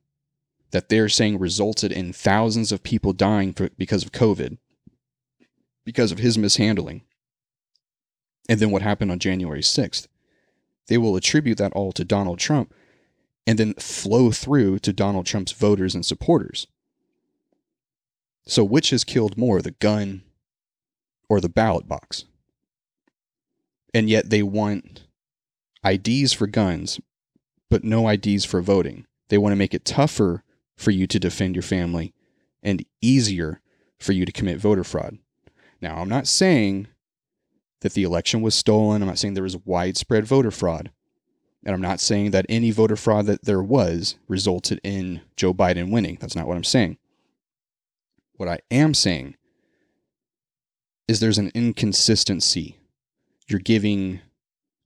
that they're saying resulted in thousands of people dying for, because of COVID, because of his mishandling. And then what happened on January 6th. They will attribute that all to Donald Trump and then flow through to Donald Trump's voters and supporters. So, which has killed more, the gun or the ballot box? And yet they want IDs for guns, but no IDs for voting. They want to make it tougher for you to defend your family and easier for you to commit voter fraud. Now, I'm not saying that the election was stolen. I'm not saying there was widespread voter fraud. And I'm not saying that any voter fraud that there was resulted in Joe Biden winning. That's not what I'm saying. What I am saying is there's an inconsistency. You're giving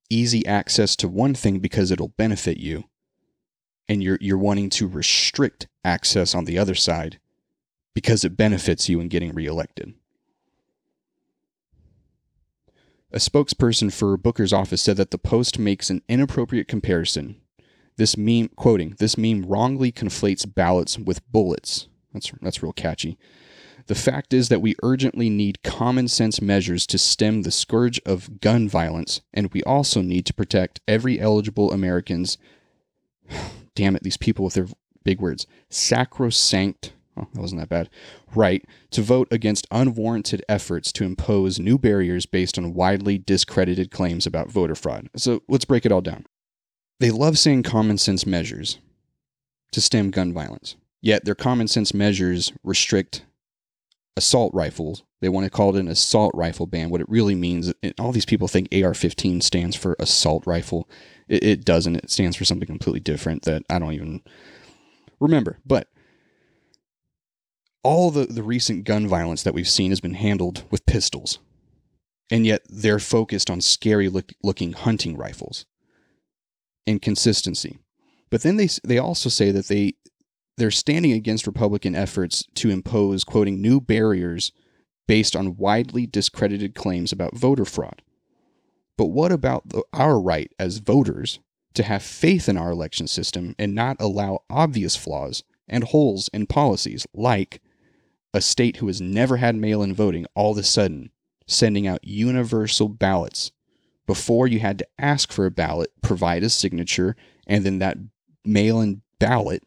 easy access to one thing because it'll benefit you, and you're you're wanting to restrict access on the other side because it benefits you in getting reelected. A spokesperson for Booker's office said that the post makes an inappropriate comparison. This meme, quoting, this meme wrongly conflates ballots with bullets. That's that's real catchy. The fact is that we urgently need common sense measures to stem the scourge of gun violence, and we also need to protect every eligible American's damn it, these people with their big words, sacrosanct oh, that wasn't that bad, right to vote against unwarranted efforts to impose new barriers based on widely discredited claims about voter fraud. So let's break it all down. They love saying common sense measures to stem gun violence, yet their common sense measures restrict assault rifles. They want to call it an assault rifle ban. What it really means, all these people think AR 15 stands for assault rifle. It, it doesn't. It stands for something completely different that I don't even remember. But all the, the recent gun violence that we've seen has been handled with pistols. And yet they're focused on scary look, looking hunting rifles. Inconsistency. But then they, they also say that they, they're standing against Republican efforts to impose, quoting, new barriers based on widely discredited claims about voter fraud. But what about the, our right as voters to have faith in our election system and not allow obvious flaws and holes in policies like a state who has never had mail in voting all of a sudden sending out universal ballots before you had to ask for a ballot, provide a signature, and then that mail in ballot,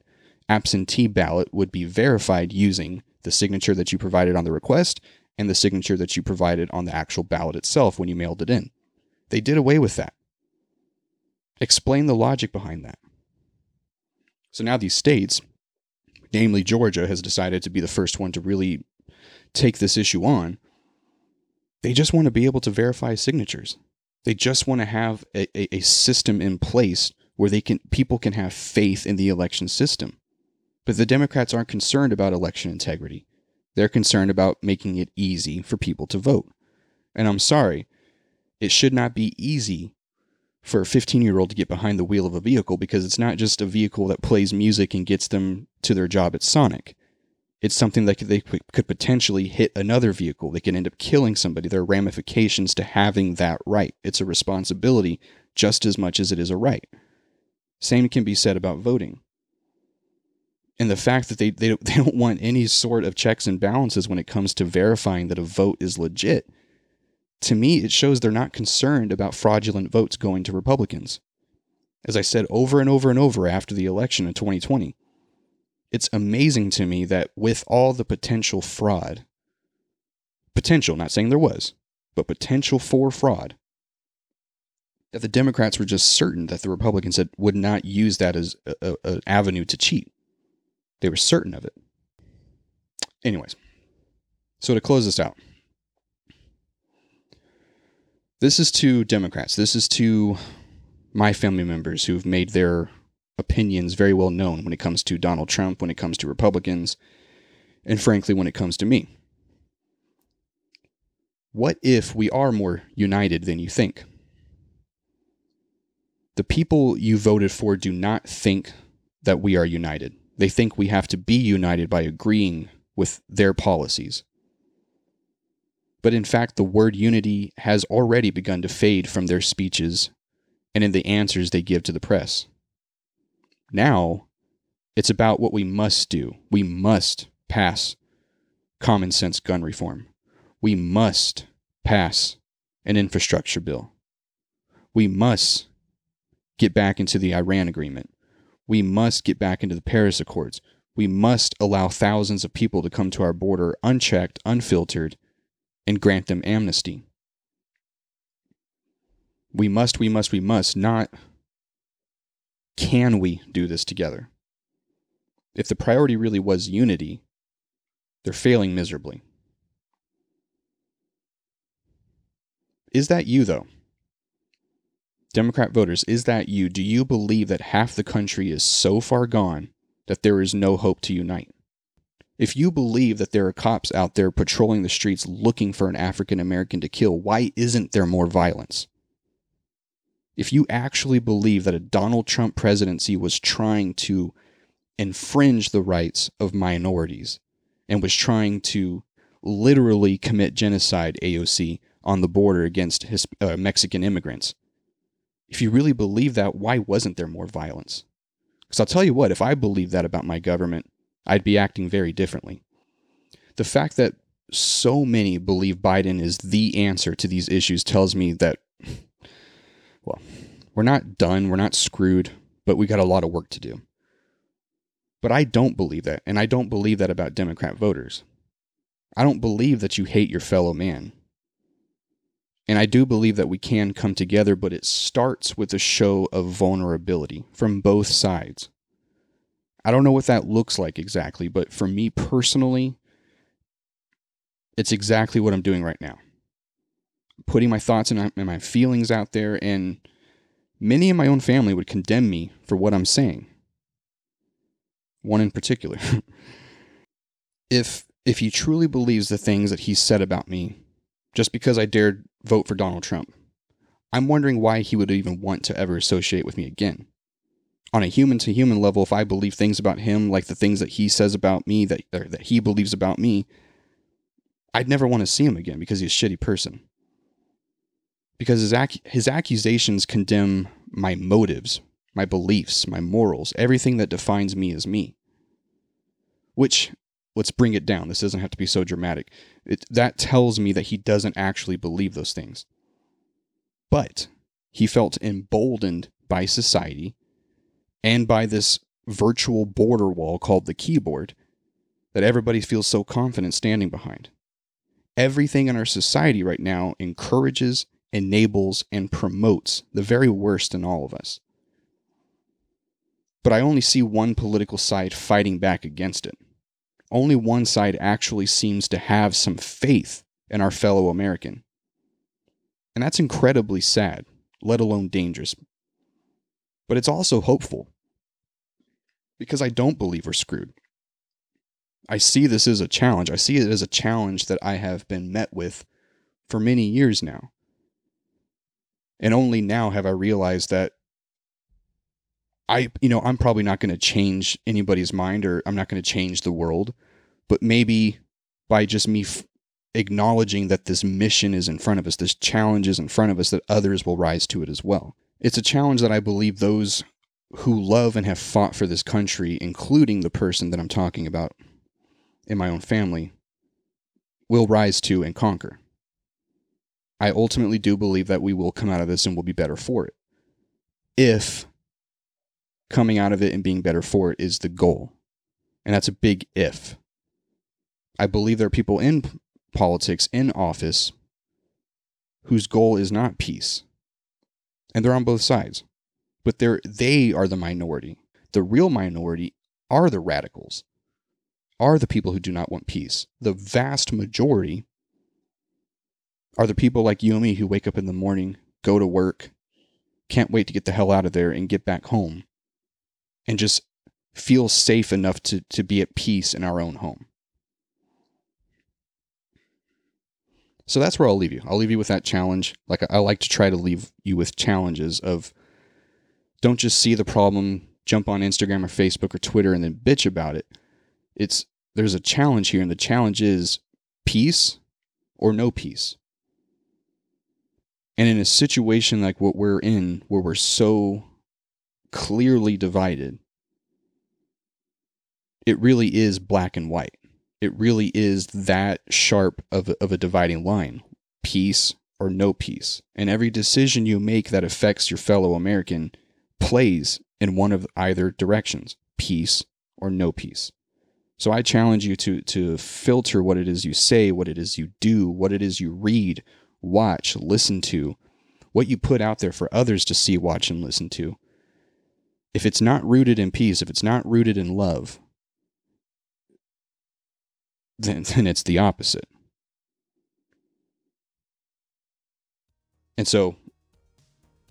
absentee ballot, would be verified using the signature that you provided on the request and the signature that you provided on the actual ballot itself when you mailed it in. They did away with that. Explain the logic behind that. So now these states namely Georgia, has decided to be the first one to really take this issue on. They just want to be able to verify signatures. They just want to have a, a, a system in place where they can people can have faith in the election system. But the Democrats aren't concerned about election integrity. They're concerned about making it easy for people to vote. And I'm sorry, it should not be easy for a 15 year old to get behind the wheel of a vehicle because it's not just a vehicle that plays music and gets them to their job at Sonic. It's something that they could potentially hit another vehicle. They could end up killing somebody. There are ramifications to having that right. It's a responsibility just as much as it is a right. Same can be said about voting. And the fact that they, they, they don't want any sort of checks and balances when it comes to verifying that a vote is legit to me, it shows they're not concerned about fraudulent votes going to Republicans. As I said over and over and over after the election in 2020, it's amazing to me that with all the potential fraud, potential, not saying there was, but potential for fraud, that the Democrats were just certain that the Republicans had, would not use that as an avenue to cheat. They were certain of it. Anyways, so to close this out, This is to Democrats. This is to my family members who've made their opinions very well known when it comes to Donald Trump, when it comes to Republicans, and frankly, when it comes to me. What if we are more united than you think? The people you voted for do not think that we are united. They think we have to be united by agreeing with their policies. But in fact, the word unity has already begun to fade from their speeches and in the answers they give to the press. Now, it's about what we must do. We must pass common sense gun reform. We must pass an infrastructure bill. We must get back into the Iran agreement. We must get back into the Paris Accords. We must allow thousands of people to come to our border unchecked, unfiltered, and grant them amnesty. We must, we must, we must not. Can we do this together? If the priority really was unity, they're failing miserably. Is that you, though? Democrat voters, is that you? Do you believe that half the country is so far gone that there is no hope to unite? If you believe that there are cops out there patrolling the streets looking for an African American to kill, why isn't there more violence? If you actually believe that a Donald Trump presidency was trying to infringe the rights of minorities and was trying to literally commit genocide, AOC, on the border against his, uh, Mexican immigrants, if you really believe that, why wasn't there more violence? Because I'll tell you what, if I believed that about my government, I'd be acting very differently. The fact that so many believe Biden is the answer to these issues tells me that, well, we're not done, we're not screwed, but we got a lot of work to do. But I don't believe that, and I don't believe that about Democrat voters. I don't believe that you hate your fellow man. And I do believe that we can come together, but it starts with a show of vulnerability from both sides. I don't know what that looks like exactly, but for me personally, it's exactly what I'm doing right now. Putting my thoughts and my feelings out there, and many in my own family would condemn me for what I'm saying. One in particular. if if he truly believes the things that he said about me, just because I dared vote for Donald Trump. I'm wondering why he would even want to ever associate with me again. On a human to human level, if I believe things about him like the things that he says about me, that, that he believes about me, I'd never want to see him again because he's a shitty person. Because his, ac- his accusations condemn my motives, my beliefs, my morals, everything that defines me as me. Which let's bring it down. This doesn't have to be so dramatic. It, that tells me that he doesn't actually believe those things. But he felt emboldened by society and by this virtual border wall called the keyboard that everybody feels so confident standing behind. Everything in our society right now encourages, enables, and promotes the very worst in all of us. But I only see one political side fighting back against it only one side actually seems to have some faith in our fellow American. And that's incredibly sad, let alone dangerous. But it's also hopeful because I don't believe we're screwed. I see this as a challenge. I see it as a challenge that I have been met with for many years now. And only now have I realized that I, you know, I'm probably not going to change anybody's mind or I'm not going to change the world, but maybe by just me f- acknowledging that this mission is in front of us, this challenge is in front of us, that others will rise to it as well. It's a challenge that I believe those who love and have fought for this country, including the person that I'm talking about in my own family, will rise to and conquer. I ultimately do believe that we will come out of this and will be better for it. If coming out of it and being better for it is the goal. And that's a big if. I believe there are people in politics, in office, whose goal is not peace. And they're on both sides. But they're, they are the minority. The real minority are the radicals, are the people who do not want peace. The vast majority are the people like you and me who wake up in the morning, go to work, can't wait to get the hell out of there and get back home and just feel safe enough to, to be at peace in our own home. So that's where I'll leave you. I'll leave you with that challenge. Like I like to try to leave you with challenges of don't just see the problem, jump on Instagram or Facebook or Twitter and then bitch about it. It's there's a challenge here and the challenge is peace or no peace. And in a situation like what we're in where we're so clearly divided, it really is black and white it really is that sharp of a, of a dividing line peace or no peace. And every decision you make that affects your fellow American plays in one of either directions peace or no peace. So I challenge you to, to filter what it is you say, what it is you do, what it is you read, watch, listen to, what you put out there for others to see, watch, and listen to. If it's not rooted in peace, if it's not rooted in love, then, then it's the opposite. And so,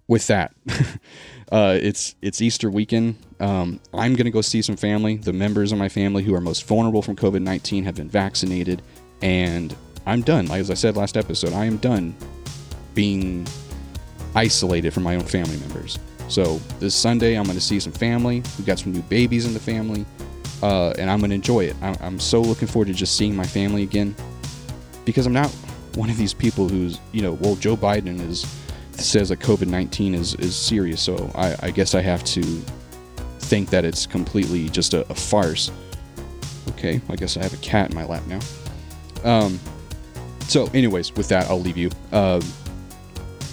with that, uh, it's it's Easter weekend. Um, I'm to go see some family. The members of my family who are most vulnerable from COVID 19 have been vaccinated, and I'm done. Like as I said last episode, I am done being isolated from my own family members. So this Sunday, I'm going to see some family. We've got some new babies in the family uh, and I'm gonna enjoy it. I'm, I'm so looking forward to just seeing my family again because I'm not one of these people who's you know well Joe Biden is says that COVID nineteen is is serious, so I, I, guess I have to think that it's completely just a, a, farce. Okay, I guess I have a cat in my lap now. Um, so, anyways, with that, I'll leave you. Uh,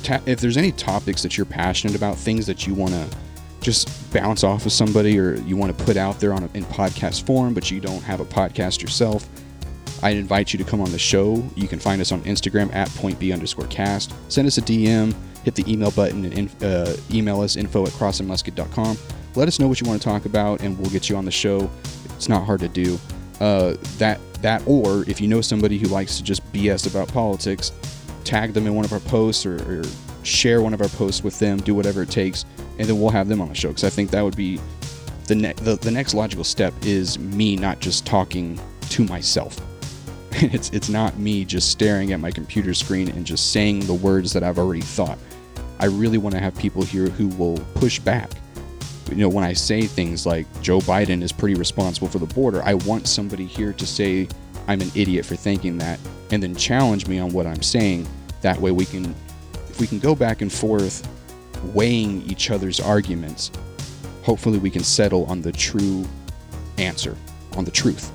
ta- if there's any topics that you're passionate about, things that you want to just bounce off of somebody or you want to put out there on a, in podcast form, but you don't have a podcast yourself, I invite you to come on the show. You can find us on Instagram at pointb underscore cast. Send us a DM, hit the email button, and uh, email us info at crossandmusket.com. Let us know what you want to talk about, and we'll get you on the show. It's not hard to do. Uh, that that or if you know somebody who likes to just BS about politics, tag them in one of our posts or, or share one of our posts with them. Do whatever it takes and then we'll have them on the show because I think that would be the, ne- the the next logical step is me not just talking to myself. it's it's not me just staring at my computer screen and just saying the words that I've already thought. I really want to have people here who will push back. You know, when I say things like Joe Biden is pretty responsible for the border, I want somebody here to say I'm an idiot for thinking that and then challenge me on what I'm saying. That way we can if we can go back and forth weighing each other's arguments, hopefully we can settle on the true answer, on the truth.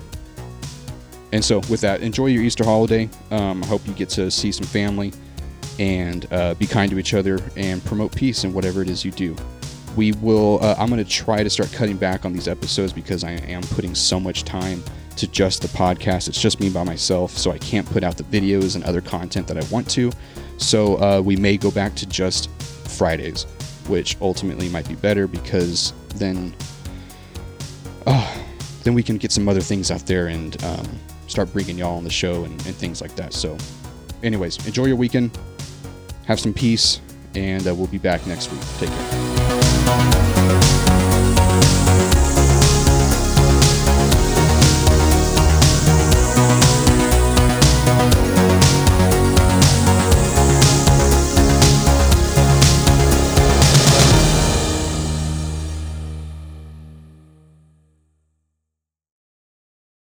And so, with that, enjoy your Easter holiday. Um, I hope you get to see some family and uh, be kind to each other and promote peace in whatever it is you do. We will, uh, I'm going to try to start cutting back on these episodes because I am putting so much time to just the podcast. It's just me by myself, so I can't put out the videos and other content that I want to. So uh, we may go back to just Fridays, which ultimately might be better because then, uh, then we can get some other things out there and um, start bringing y'all on the show and, and, things like that. So, anyways, enjoy your weekend, have some peace, and uh, we'll be back next week. Take care.